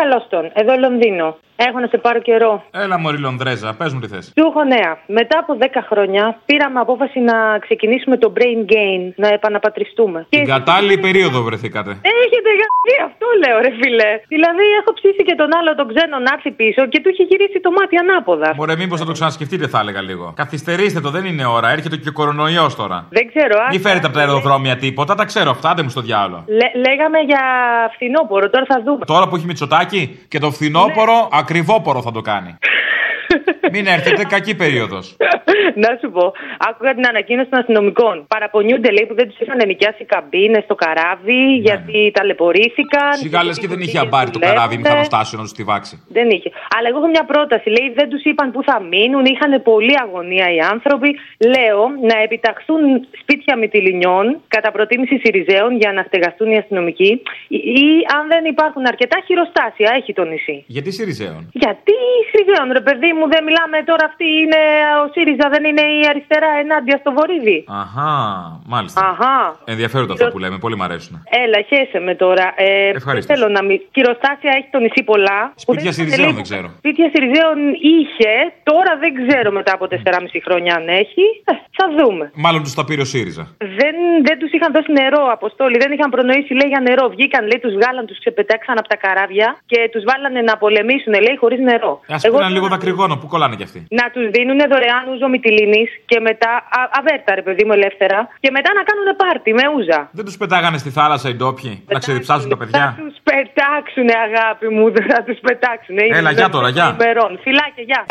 Καλώς τον. Εδώ Λονδίνο. Έχω να σε πάρω καιρό. Έλα, Μωρή Λονδρέζα, πες μου τι θες. Σου έχω νέα. Μετά από 10 χρόνια πήραμε απόφαση να ξεκινήσουμε το brain gain, να επαναπατριστούμε. Την κατάλληλη περίοδο βρεθήκατε. Έχετε γραφεί αυτό, λέω, ρε φιλέ. Δηλαδή, έχω ψήσει και τον άλλο τον ξένο να έρθει πίσω και του έχει γυρίσει το μάτι ανάποδα. Μωρέ, μήπως θα το ξανασκεφτείτε, θα έλεγα λίγο. Καθυστερήστε το, δεν είναι ώρα. Έρχεται και ο κορονοϊός τώρα. Δεν ξέρω, αν. Μην φέρετε από τα αεροδρόμια τίποτα, τα ξέρω αυτά, άντε μου στο διάλογο. Λέ- λέγαμε για φθινόπωρο, τώρα θα δούμε. Τώρα που έχει Μητσοτάκι και το φθινόπωρο, ακριβόπορο θα το κάνει. Μην έρθετε, κακή περίοδος. να σου πω, άκουγα την ανακοίνωση των αστυνομικών. Παραπονιούνται, λέει, που δεν τους είχαν νοικιάσει καμπίνες στο καράβι, γιατί ταλαιπωρήθηκαν. Σιγά λες και δεν είχε αμπάρει το δουλεύουνε. καράβι μηχανοστάσιο να τους τη βάξει. Δεν είχε. Αλλά εγώ έχω μια πρόταση. Λέει, δεν τους είπαν πού θα μείνουν, είχαν πολλή αγωνία οι άνθρωποι. Λέω να επιταχθούν σπίτια μυτιλινιών, κατά προτίμηση Σιριζέων, για να στεγαστούν οι αστυνομικοί. Ή, ή αν δεν υπάρχουν αρκετά, χειροστάσια έχει το νησί. Γιατί Σιριζέων; Γιατί Σιριζέων, ρε παιδί μου, δεν μιλάμε τώρα αυτή είναι ο ΣΥΡΙΖΑ, δεν είναι η αριστερά ενάντια στο βορίδι. Αχά, μάλιστα. Αχά. Ενδιαφέροντα αυτά που λέμε, πολύ μ' αρέσουν. Έλα, χέσε με τώρα. Ε, Ευχαρίστως. δεν θέλω να μην. Κυροστάσια έχει το νησί πολλά. που Σπίτια δεν Σιριζέων λέει- δεν ξέρω. Σπίτια Σιριζέων είχε. Τώρα δεν ξέρω μετά από 4,5 χρόνια αν έχει. Ε, θα δούμε. Μάλλον τους τα πήρε ο ΣΥΡΙΖΑ. Δεν, δεν τους είχαν δώσει νερό, Αποστόλη. Δεν είχαν προνοήσει, λέει, για νερό. Βγήκαν, λέει, τους βγάλαν, τους ξεπετάξαν από τα καράβια και τους βάλανε να πολεμήσουν, λέει, χωρίς νερό. Α πήραν λίγο δακρυγόνο, πού κολλάνε κι αυτοί. Να τους δίνουν δωρεάν ούζο μυτιλίνης και μετά. Α, αβέρτα, ρε παιδί μου, ελεύθερα. Και μετά να κάνουν πάρτι με ούζα. Δεν τους πετάγανε στη θάλασσα οι ντόπιοι να ξεδιψάσουν τα παιδιά; Τους πετάξουνε, αγάπη μου, δεν θα τους πετάξουνε. Είναι Έλα, γεια τώρα, γεια. ημερών. Φιλάκια, γεια.